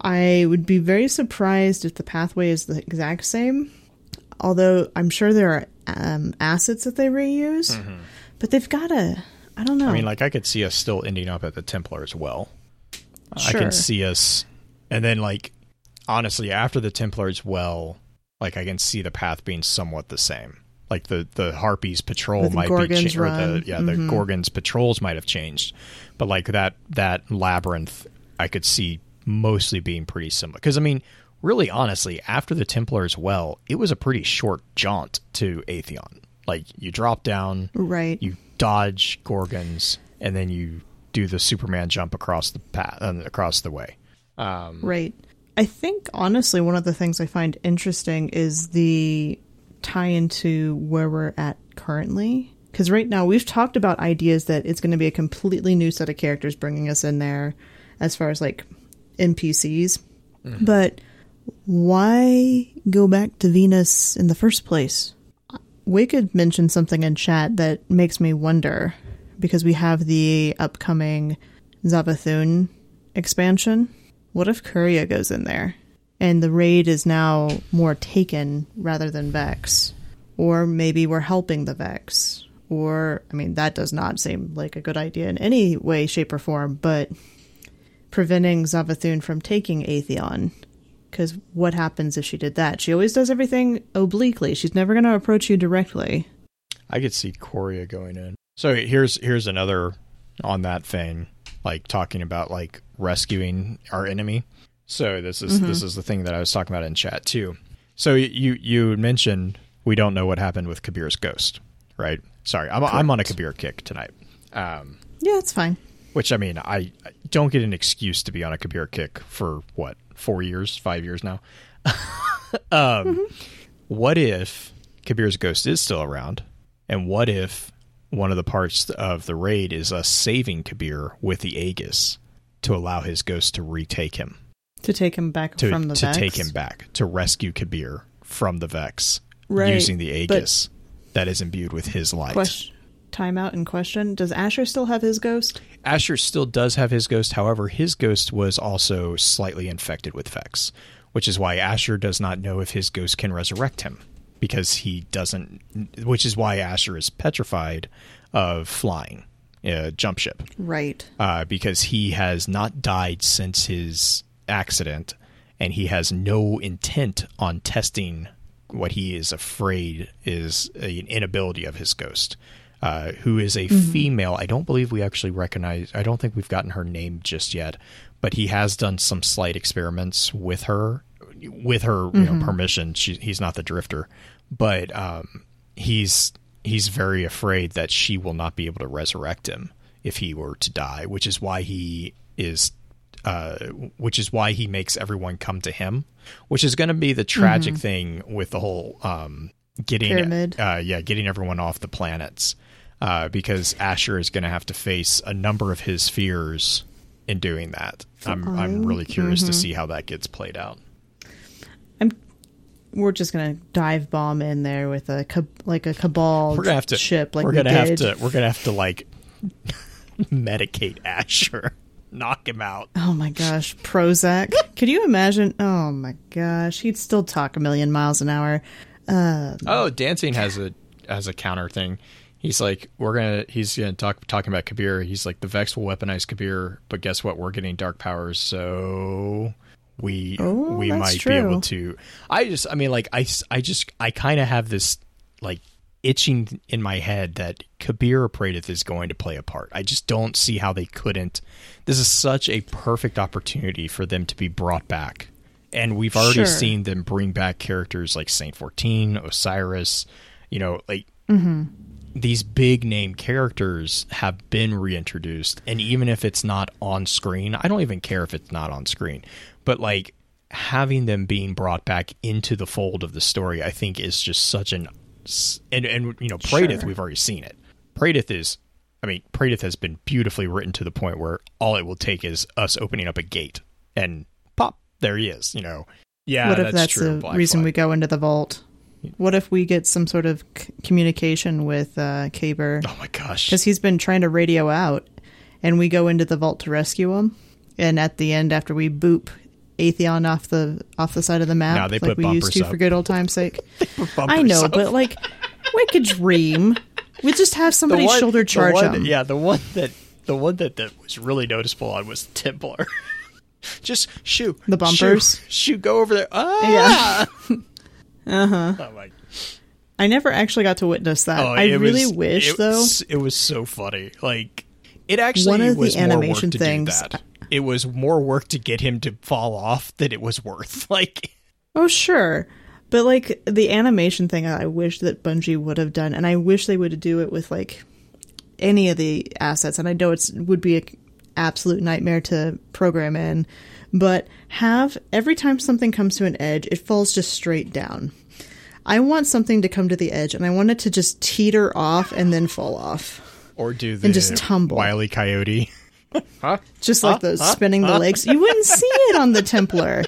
I would be very surprised if the pathway is the exact same although I'm sure there are um, assets that they reuse, but they've got to. I don't know. Mm-hmm. I mean, like, I could see us still ending up at the Templar as well. Sure. I can see us. And then, like, honestly, after the Templars, well, like, I can see the path being somewhat the same. Like, the, the Harpies patrol the might Gorgons be cha- or the yeah the Mhm. Gorgons patrols might have changed, but like that that labyrinth, I could see mostly being pretty similar. Because I mean, really, honestly, after the Templars, well, it was a pretty short jaunt to Atheon. Like you drop down, right. you dodge Gorgons, and then you do the Superman jump across the path uh, across the way. Um, Right. I think honestly, one of the things I find interesting is the tie into where we're at currently. Because right now we've talked about ideas that it's going to be a completely new set of characters bringing us in there, as far as like NPCs. Mm-hmm. But why go back to Venus in the first place? Wicked mentioned something in chat that makes me wonder because we have the upcoming Savathûn expansion. What if Quria goes in there and the raid is now more taken rather than Vex? Or maybe we're helping the Vex. Or, I mean, that does not seem like a good idea in any way, shape, or form, but preventing Savathûn from taking Atheon. Because what happens if she did that? She always does everything obliquely. She's never going to approach you directly. I could see Quria going in. So here's here's another on that thing, like talking about like rescuing our enemy. So this is this is the thing that I was talking about in chat too. So you you mentioned we don't know what happened with Kabr's ghost, right? Sorry, I'm I'm on a Kabr kick tonight. Um, Yeah, it's fine. which I mean, I, I don't get an excuse to be on a Kabr kick for what four years, five years now. um, What if Kabr's ghost is still around, and what if one of the parts of the raid is us saving Kabr with the Aegis to allow his ghost to retake him, To take him back to from the to Vex. To take him back, to rescue Kabr from the Vex Right, using the Aegis that is imbued with his light. Question. Time out and question. Does Asher still have his ghost? Asher still does have his ghost. However, his ghost was also slightly infected with Vex, which is why Asher does not know if his ghost can resurrect him because he doesn't. Which is why Asher is petrified of flying a jump ship Right. uh, because he has not died since his accident, and he has no intent on testing what he is afraid is an inability of his ghost, uh, who is a female. I don't believe we actually recognize. I don't think we've gotten her name just yet, but he has done some slight experiments with her, with her you know, permission. She, he's not the drifter, but um, he's he's very afraid that she will not be able to resurrect him if he were to die, which is why he is uh, which is why he makes everyone come to him, which is going to be the tragic thing with the whole um, getting Pyramid. uh yeah getting everyone off the planets uh because Asher is going to have to face a number of his fears in doing that. I'm I'm really curious Mm-hmm. to see how that gets played out. I'm. We're just gonna dive bomb in there with a like a cabal We're gonna have to ship like we're gonna have to we're gonna have to like medicate Asher, knock him out. Oh my gosh, Prozac. Could you imagine? Oh my gosh, he'd still talk a million miles an hour. Um, oh, dancing has a has a counter thing. He's like, we're gonna. He's gonna talk talking about Kabr. He's like, the Vex will weaponize Kabr, but guess what? We're getting dark powers, so we Oh, we might be able to. I just, I mean, like, I I just, I kind of have this like itching in my head that Kabr Praedyth is going to play a part. I just don't see how they couldn't. This is such a perfect opportunity for them to be brought back. And we've already Sure. seen them bring back characters like Saint 14, Osiris, you know, like mm-hmm. these big name characters have been reintroduced and even if it's not on screen i don't even care if it's not on screen but like having them being brought back into the fold of the story i think is just such an and and you know Praedyth, Sure. we've already seen it Praedyth is i mean Praedyth has been beautifully written to the point where all it will take is us opening up a gate and pop there he is you know yeah what if that's, true, the reason Flag. we go into the vault? What if we get some sort of c- communication with uh, Kabr? oh my gosh Because he's been trying to radio out, and we go into the vault to rescue him. And at the end, after we boop Atheon off the off the side of the map, No, they like put we used to up. for good old time's sake. I know, up. but like we could dream. We just have somebody one- shoulder charge the one, him. Yeah, the one that the one that, that was really noticeable on was Templar. Just shoot The bumpers? Shoot, shoot, go over there. Ah! Yeah. uh huh. Oh my. I never actually got to witness that. Oh, I really was- wish it though. it was so funny. Like it actually One of the animation work to things- do that. It was more work to get him to fall off than it was worth. Like Oh, sure. But like the animation thing, I wish that Bungie would have done, and I wish they would do it with like any of the assets. And I know it's would be an absolute nightmare to program in, but have every time something comes to an edge, it falls just straight down. I want something to come to the edge, and I want it to just teeter off and then fall off, or do the just tumble. Wily Coyote. Just like those spinning the legs. You wouldn't see it on the Templar.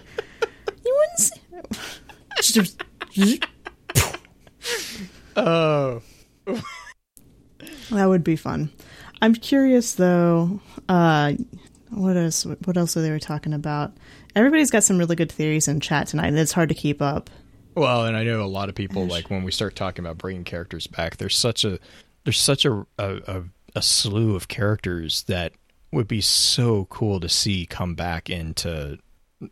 You wouldn't see. Just- Oh. That would be fun. I'm curious though. Uh, what else? What else are they were talking about? Everybody's got some really good theories in chat tonight, and it's hard to keep up. Well, and I know a lot of people like when we start talking about bringing characters back. There's such a there's such a a, a, a slew of characters that would be so cool to see come back into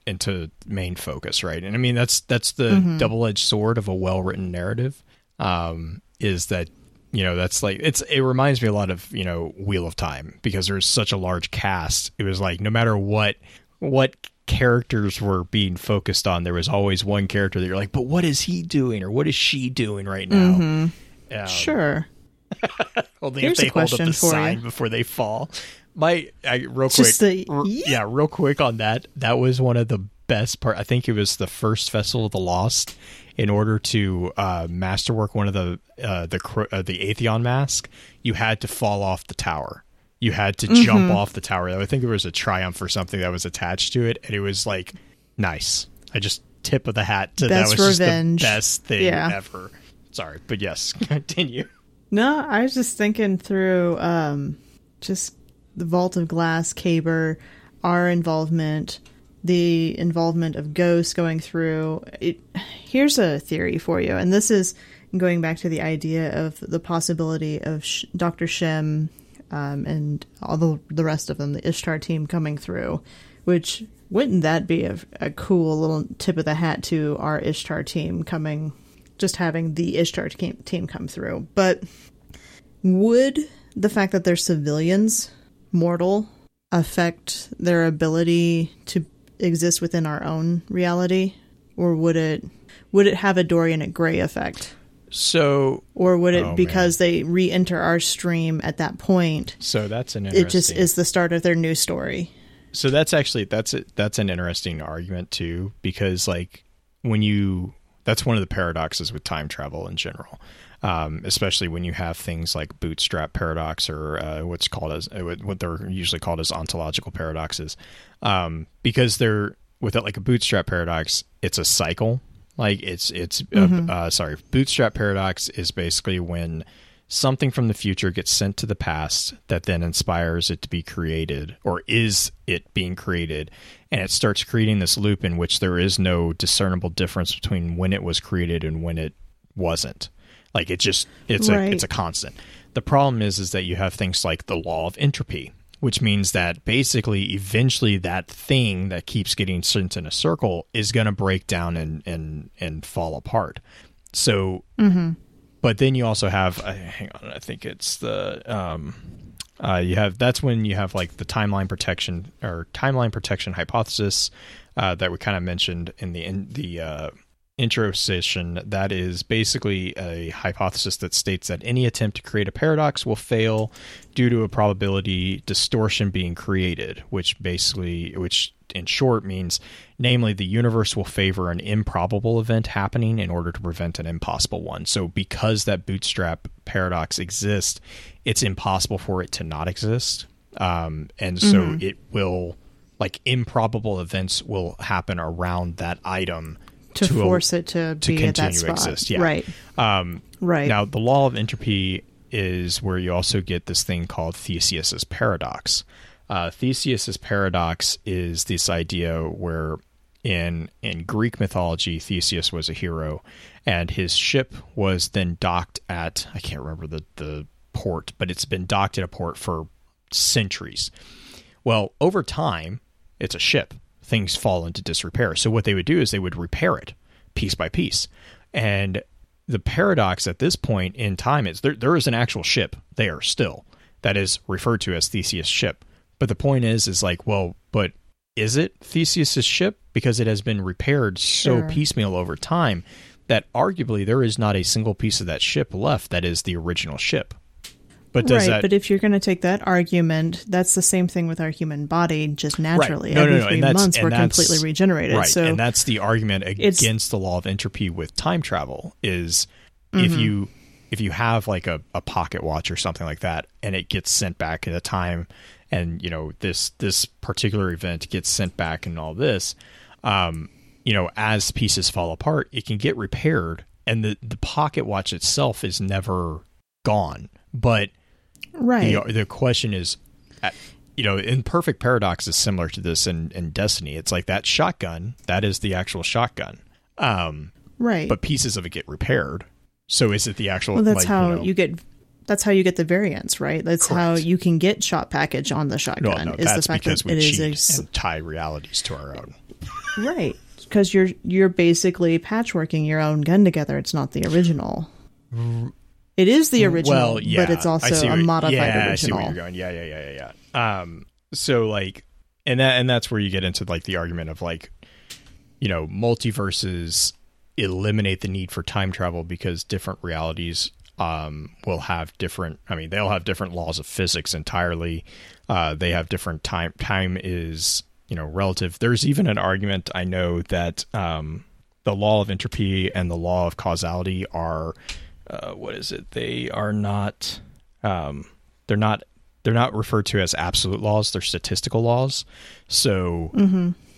into main focus, right? And I mean that's that's the double edged sword of a well written narrative. Um, is that you know that's like it's it reminds me a lot of you know Wheel of Time because there's such a large cast. It was like no matter what what characters were being focused on, there was always one character that you're like, but what is he doing or what is she doing right now? Um, Sure. Only Here's if they a hold up question the for you. before they fall. My I, real quick, the- r- yeah, real quick on that. That was one of the best part. I think it was the first Festival of the Lost. In order to uh, masterwork one of the uh, the uh, the Atheon mask, you had to fall off the tower. You had to Mm-hmm. jump off the tower. I think there was a triumph or something that was attached to it, and it was like nice. I just tip of the hat to Best that was revenge. just the best thing Yeah. ever. Sorry, but yes, continue. No, I was just thinking through um, just the Vault of Glass, Kabr, our involvement, the involvement of ghosts going through. It, here's a theory for you, and this is going back to the idea of the possibility of Sh- Dr. Shem um, and all the, the rest of them, the Ishtar team coming through, which wouldn't that be a, a cool little tip of the hat to our Ishtar team coming, just having the Ishtar team, team come through? But would the fact that they're civilians, mortal, affect their ability to exist within our own reality, or would it would it have a Dorian and Gray effect, So or would it Oh, because they re-enter our stream at that point? So that's an interesting. It just is the start of their new story. So that's actually that's a, that's an interesting argument too because like when you that's one of the paradoxes with time travel in general. Um, especially when you have things like bootstrap paradox or uh, what's called as uh, what they're usually called as ontological paradoxes, um, because they're with it like a bootstrap paradox, it's a cycle. Like it's it's uh, uh, sorry, bootstrap paradox is basically when something from the future gets sent to the past that then inspires it to be created or is it being created. And it starts creating this loop in which there is no discernible difference between when it was created and when it wasn't like it just it's Right. a it's a constant. The problem is is that you have things like the law of entropy which means that basically eventually that thing that keeps getting sent in a circle is going to break down and and and fall apart. So but then you also have uh, hang on i think it's the um uh, you have that's when you have like the timeline protection or timeline protection hypothesis uh, that we kind of mentioned in the in the uh, intro session. That is basically a hypothesis that states that any attempt to create a paradox will fail due to a probability distortion being created, which basically, which in short means, namely, the universe will favor an improbable event happening in order to prevent an impossible one. So, because that bootstrap paradox exists, it's impossible for it to not exist. Um, and so it will, like, improbable events will happen around that item to, a- force it to, to be at that continue to spot. exist. Yeah. Right. Um, Right. now, the law of entropy is where you also get this thing called Theseus's paradox. Uh, Theseus's paradox is this idea where in in Greek mythology, Theseus was a hero, and his ship was then docked at I can't remember the the port, but it's been docked at a port for centuries. Well, over time, it's a ship. Things fall into disrepair. So what they would do is they would repair it piece by piece. And the paradox at this point in time is there there is an actual ship there still that is referred to as Theseus' ship. But the point is is like, well, but is it Theseus' ship? Because it has been repaired so Sure. piecemeal over time that arguably there is not a single piece of that ship left that is the original ship. But does right, that but if you're going to take that argument, that's the same thing with our human body, just naturally. No, no, Every no, and three months, we're completely regenerated. Right, So and that's the argument It's- against the law of entropy with time travel is Mm-hmm. if you if you have like a, a pocket watch or something like that and it gets sent back in a time and you know this this particular event gets sent back and all this um you know as pieces fall apart it can get repaired and the the pocket watch itself is never gone but right, the the question is, uh, you know, in Perfect Paradox is similar to this in, in Destiny. It's like that shotgun that is the actual shotgun, um, right. but pieces of it get repaired. So is it the actual? well, that's like, how you, know- you get. That's how you get the variants, right? That's how you can get shot package on the shotgun. no, is that's the fact because that we it is and tie realities to our own. right because you're you're basically patchworking your own gun together. It's not the original. It is the original, well, yeah, but it's also a modified yeah, I see original. where you're going. Yeah, yeah, yeah, yeah, yeah. Um, so like, and that and that's where you get into like the argument of like, you know, multiverses eliminate the need for time travel because different realities um will have different. I mean, they'll have different laws of physics entirely. Uh, they have different time. Time is you know relative. There's even an argument I know that um the law of entropy and the law of causality are uh, what is it? They are not. Um, they're not. They're not referred to as absolute laws. They're statistical laws. So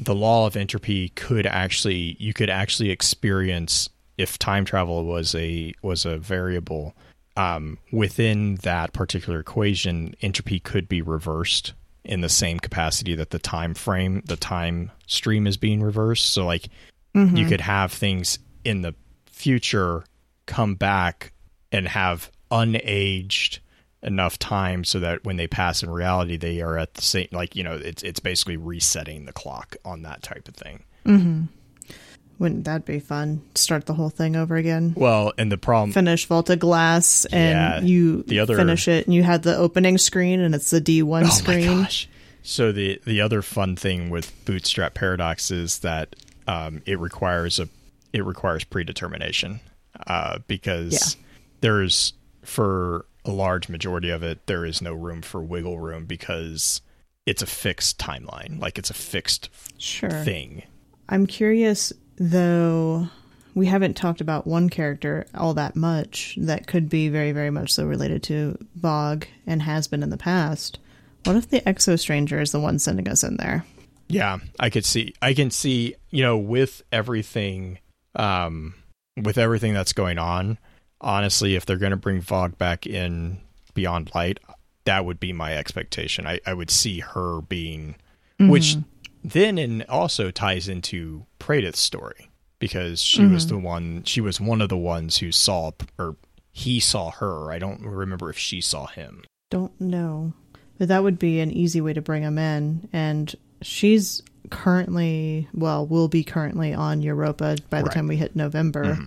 the law of entropy could actually you could actually experience if time travel was a was a variable um, within that particular equation. Entropy could be reversed in the same capacity that the time frame, the time stream is being reversed. So like you could have things in the future come back and have unaged enough time so that when they pass in reality they are at the same like you know it's it's basically resetting the clock on that type of thing Mm-hmm. Wouldn't that be fun? Start the whole thing over again. well and the problem Finish Volta Glass, and Yeah, you the other- finish it, and you had the opening screen, and it's the D one oh screen. my gosh so the the other fun thing with bootstrap paradox is that um, it requires a it requires predetermination uh, because Yeah. there's for a large majority of it there is no room for wiggle room because it's a fixed timeline like it's a fixed Sure. thing I'm curious though. we haven't talked about one character all that much that could be very, very much so related to VOG and has been in the past. What if the Exo Stranger is the one sending us in there? Yeah, I could see. I can see. You know, with everything, um, with everything that's going on, honestly, if they're going to bring VOG back in Beyond Light, that would be my expectation. I, I would see her being, which mm-hmm. then and also ties into Praedyth's story because she was mm-hmm. the one. She was one of the ones who saw or he saw her. I don't remember if she saw him. Don't know. But that would be an easy way to bring him in. And she's currently, well, will be currently on Europa by the Right. time we hit November.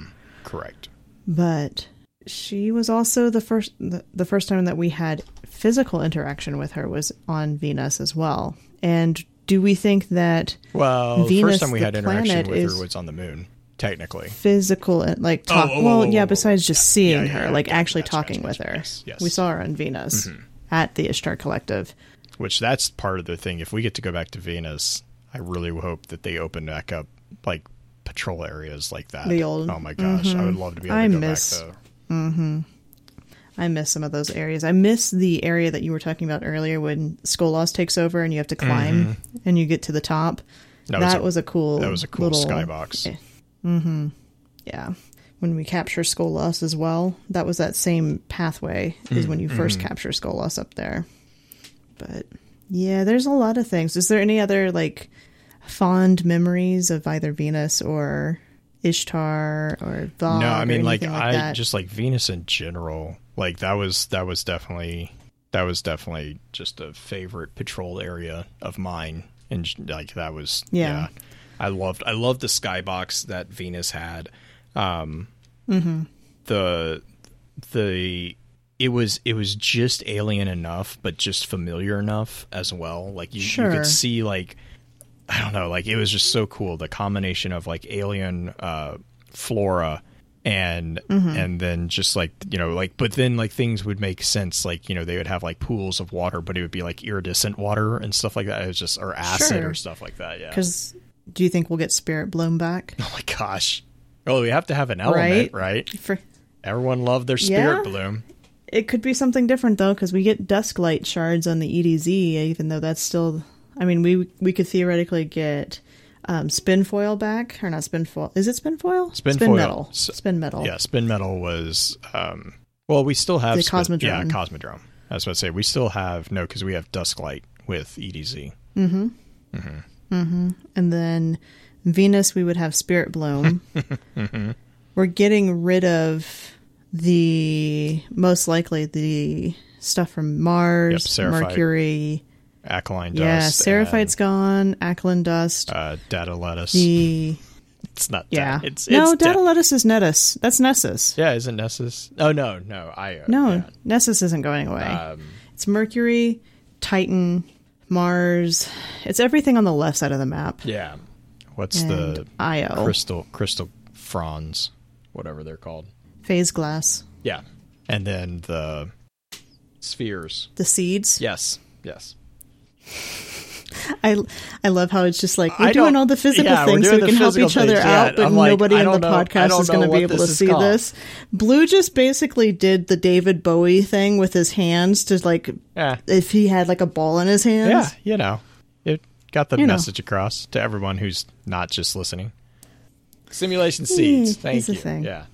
Correct. But she was also the first the, the first time that we had physical interaction with her was on Venus as well. And do we think that Well, the Venus, first time we had interaction with her was on the moon, technically. physical and like talk oh, well oh, oh, yeah oh, oh, besides just seeing Yeah, yeah, her yeah, like actually talking gotcha, with gotcha, her yes, yes. we saw her on venus Mm-hmm. at the ishtar collective Which that's part of the thing. If we get to go back to Venus, I really hope that they open back up like patrol areas like that. The old- oh my gosh, I would love to be able mm-hmm. I to go miss- back though. Mm-hmm. i miss some of those areas. I miss the area that you were talking about earlier when skolas takes over and you have to mm-hmm. climb and you get to the top. That that, was was, a- a, cool That was a cool little, skybox. Eh, yeah. When we capture skolas as well that was that same pathway is when you 1st capture skolas up there. But yeah there's a lot of things is there any other like fond memories of either venus or ishtar or VOG no, I mean like, anything I that? just like Venus in general. Like that was that was definitely that was definitely just a favorite patrol area of mine, and like that was Yeah. I loved I loved the skybox that Venus had. Um, The the it was it was just alien enough, but just familiar enough as well. Like you, you could see like I don't know, like it was just so cool. The combination of like alien uh, flora and and then just like you know like but then like things would make sense like you know they would have like pools of water but it would be like iridescent water and stuff like that it was just or acid Sure. or stuff like that yeah because do you think we'll get spirit bloom back oh my gosh well we have to have an element Right. right, For, everyone loved their spirit Yeah. bloom it could be something different though because we get dusk light shards on the edz even though that's still i mean we we could theoretically get um, spin foil back or not spin foil is it spin foil? Spin spin foil. metal. Spin metal. yeah spin metal was um well we still have The spin- Cosmodrome. yeah cosmodrome. I was about to say we still have no because we have dusk light with edz and then Venus, we would have Spirit Bloom. We're getting rid of the most likely the stuff from Mars, Yep, Mercury. alkaline Yeah, dust Yeah, Seraphite's gone. Alkaline dust. uh datalattice the it's not yeah. that. it's no, it's Data da- Lettuce is Nessus. That's Nessus. yeah isn't nessus oh no no i uh, No, yeah. Nessus isn't going away. um it's Mercury, Titan, Mars. It's everything on the left side of the map. yeah what's And the Io. crystal crystal fronds whatever they're called Phase glass. yeah and then the spheres The seeds. yes yes I I love how it's just like we're I doing all the physical yeah, things so we can help each other yeah. out, but like, nobody in the know- podcast is going to be able to see called. this. Blue just basically did the David Bowie thing with his hands to like yeah if he had like a ball in his hands. yeah you know it got the You know. message across to everyone who's not just listening simulation seeds thank you yeah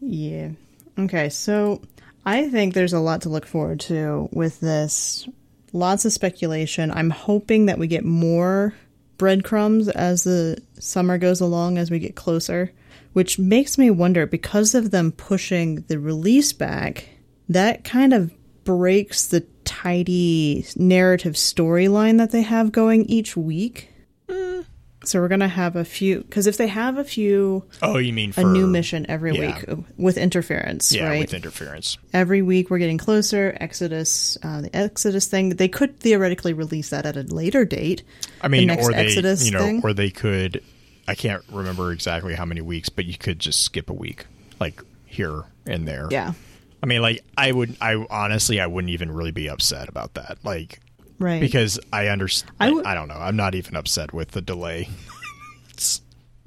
Yeah. Okay, so I think there's a lot to look forward to with this. Lots of speculation. I'm hoping that we get more breadcrumbs as the summer goes along, as we get closer, which makes me wonder because of them pushing the release back, that kind of breaks the tidy narrative storyline that they have going each week. Mm, So we're going to have a few, because if they have a few oh you mean for a new mission every yeah. week with interference, yeah right? with interference every week we're getting closer. Exodus, uh, the Exodus thing. They could theoretically release that at a later date. I mean, next or they, Exodus you know, thing? or they could. I can't remember exactly how many weeks, but you could just skip a week, like here and there. Yeah, I mean, like I would. I honestly, I wouldn't even really be upset about that, like right. because I understand. I would- I don't know. I'm not even upset with the delay.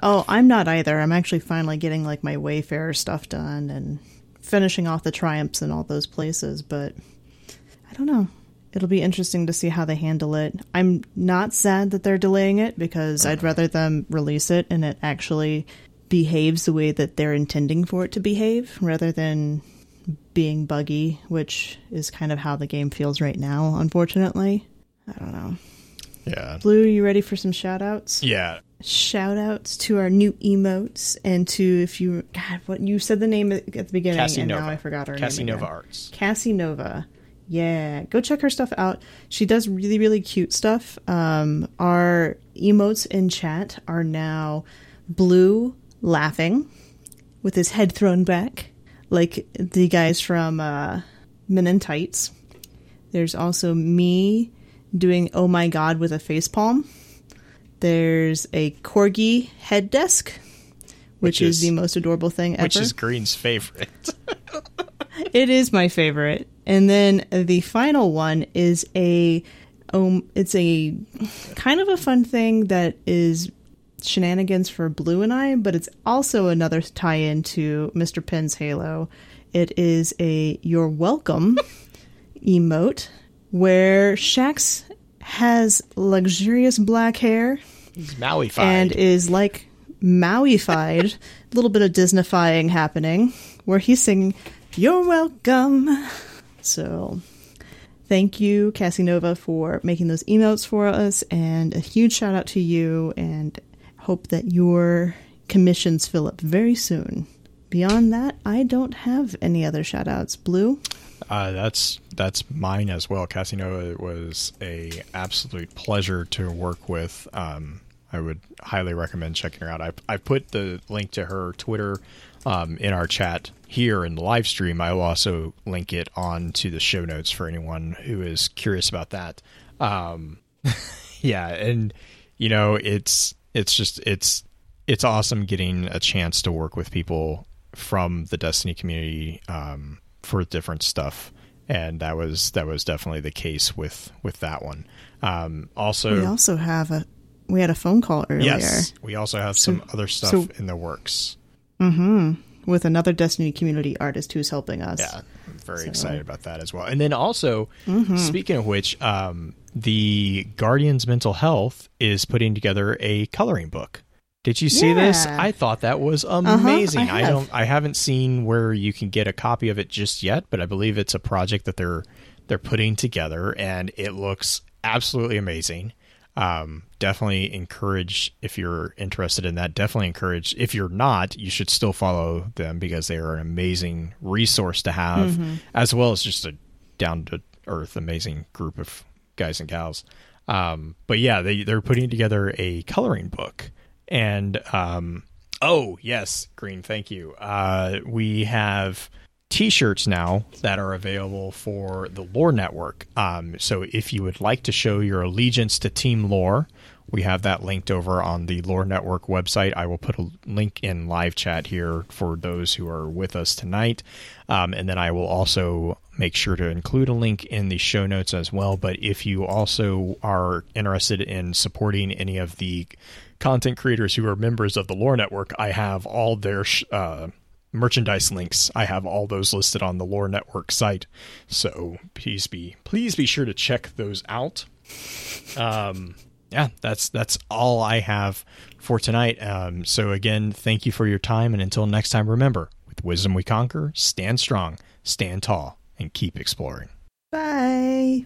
Oh, I'm not either. I'm actually finally getting like my Wayfarer stuff done and finishing off the triumphs in all those places, but I don't know. It'll be interesting to see how they handle it. I'm not sad that they're delaying it because I'd rather them release it and it actually behaves the way that they're intending for it to behave rather than being buggy, which is kind of how the game feels right now, unfortunately. I don't know. Yeah. Blue, you ready for some shout outs? Yeah. Shout outs to our new emotes and to if you God, what you said the name at the beginning Cassie and Nova. now I forgot her Cassie name. Nova again. Arts. Cassie Nova. Yeah, go check her stuff out. She does really, really cute stuff. Um, our emotes in chat are now Blue laughing with his head thrown back, like the guys from uh, Men in Tights. There's also me doing "Oh my God" with a face palm. There's a corgi head desk, which, Which is, is- the most adorable thing ever. Which is Green's favorite. It is my favorite. And then the final one is a um it's a kind of a fun thing that is shenanigans for Blue and I, but it's also another tie-in to Mr. Penn's Halo. It is a you're welcome emote where Shax has luxurious black hair He's Mauified. and is like Mauified, a little bit of Disneyfying happening, where he's singing "You're welcome." So, thank you, Cassie Nova, for making those emotes for us, and a huge shout out to you. And hope that your commissions fill up very soon. Beyond that, I don't have any other shout outs. Blue, Uh, that's that's mine as well. Cassie Nova was a absolute pleasure to work with. Um, I would highly recommend checking her out. I I put the link to her Twitter um, in our chat here in the live stream. I will also link it on to the show notes for anyone who is curious about that. Um, yeah, and you know it's it's just it's it's awesome getting a chance to work with people from the Destiny community um, for different stuff, and that was that was definitely the case with with that one. Um, also, we also have a we had a phone call earlier. yes, we also have some other stuff so- in the works. with another Destiny community artist who's helping us. Yeah, I'm very excited about that as well. And then also, speaking of which, um, the Guardians Mental Health is putting together a coloring book. Did you see this? I thought that was amazing. I I, don't I haven't seen where you can get a copy of it just yet, but I believe it's a project that they're they're putting together and it looks absolutely amazing. Um, definitely encourage if you're interested in that. Definitely encourage if you're not, you should still follow them because they are an amazing resource to have, Mm-hmm. as well as just a down to earth amazing group of guys and gals. Um, but yeah, they they're putting together a coloring book, and um, oh yes, Green, thank you. Uh, we have t-shirts now that are available for the lore network. Um, so if you would like to show your allegiance to team lore we have that linked over on the lore network website. I will put a link in live chat here for those who are with us tonight. Um, and then i will also make sure to include a link in the show notes as well. But if you also are interested in supporting any of the content creators who are members of the lore network i have all their sh- uh, merchandise links. I have all those listed on the Lore Network site. So please be please be sure to check those out. Um yeah, that's that's all I have for tonight. Um so again, thank you for your time and until next time remember, with wisdom we conquer, stand strong, stand tall and keep exploring. Bye.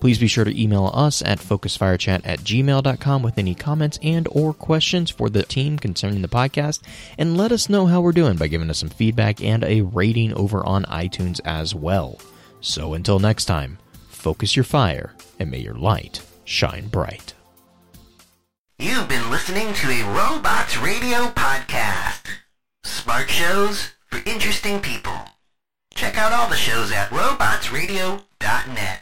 Please be sure to email us at focusfirechat at gmail.com with any comments and or questions for the team concerning the podcast, and let us know how we're doing by giving us some feedback and a rating over on iTunes as well. So until next time, focus your fire and may your light shine bright. You've been listening to a Robots Radio podcast. Smart shows for interesting people. Check out all the shows at robotsradio.net.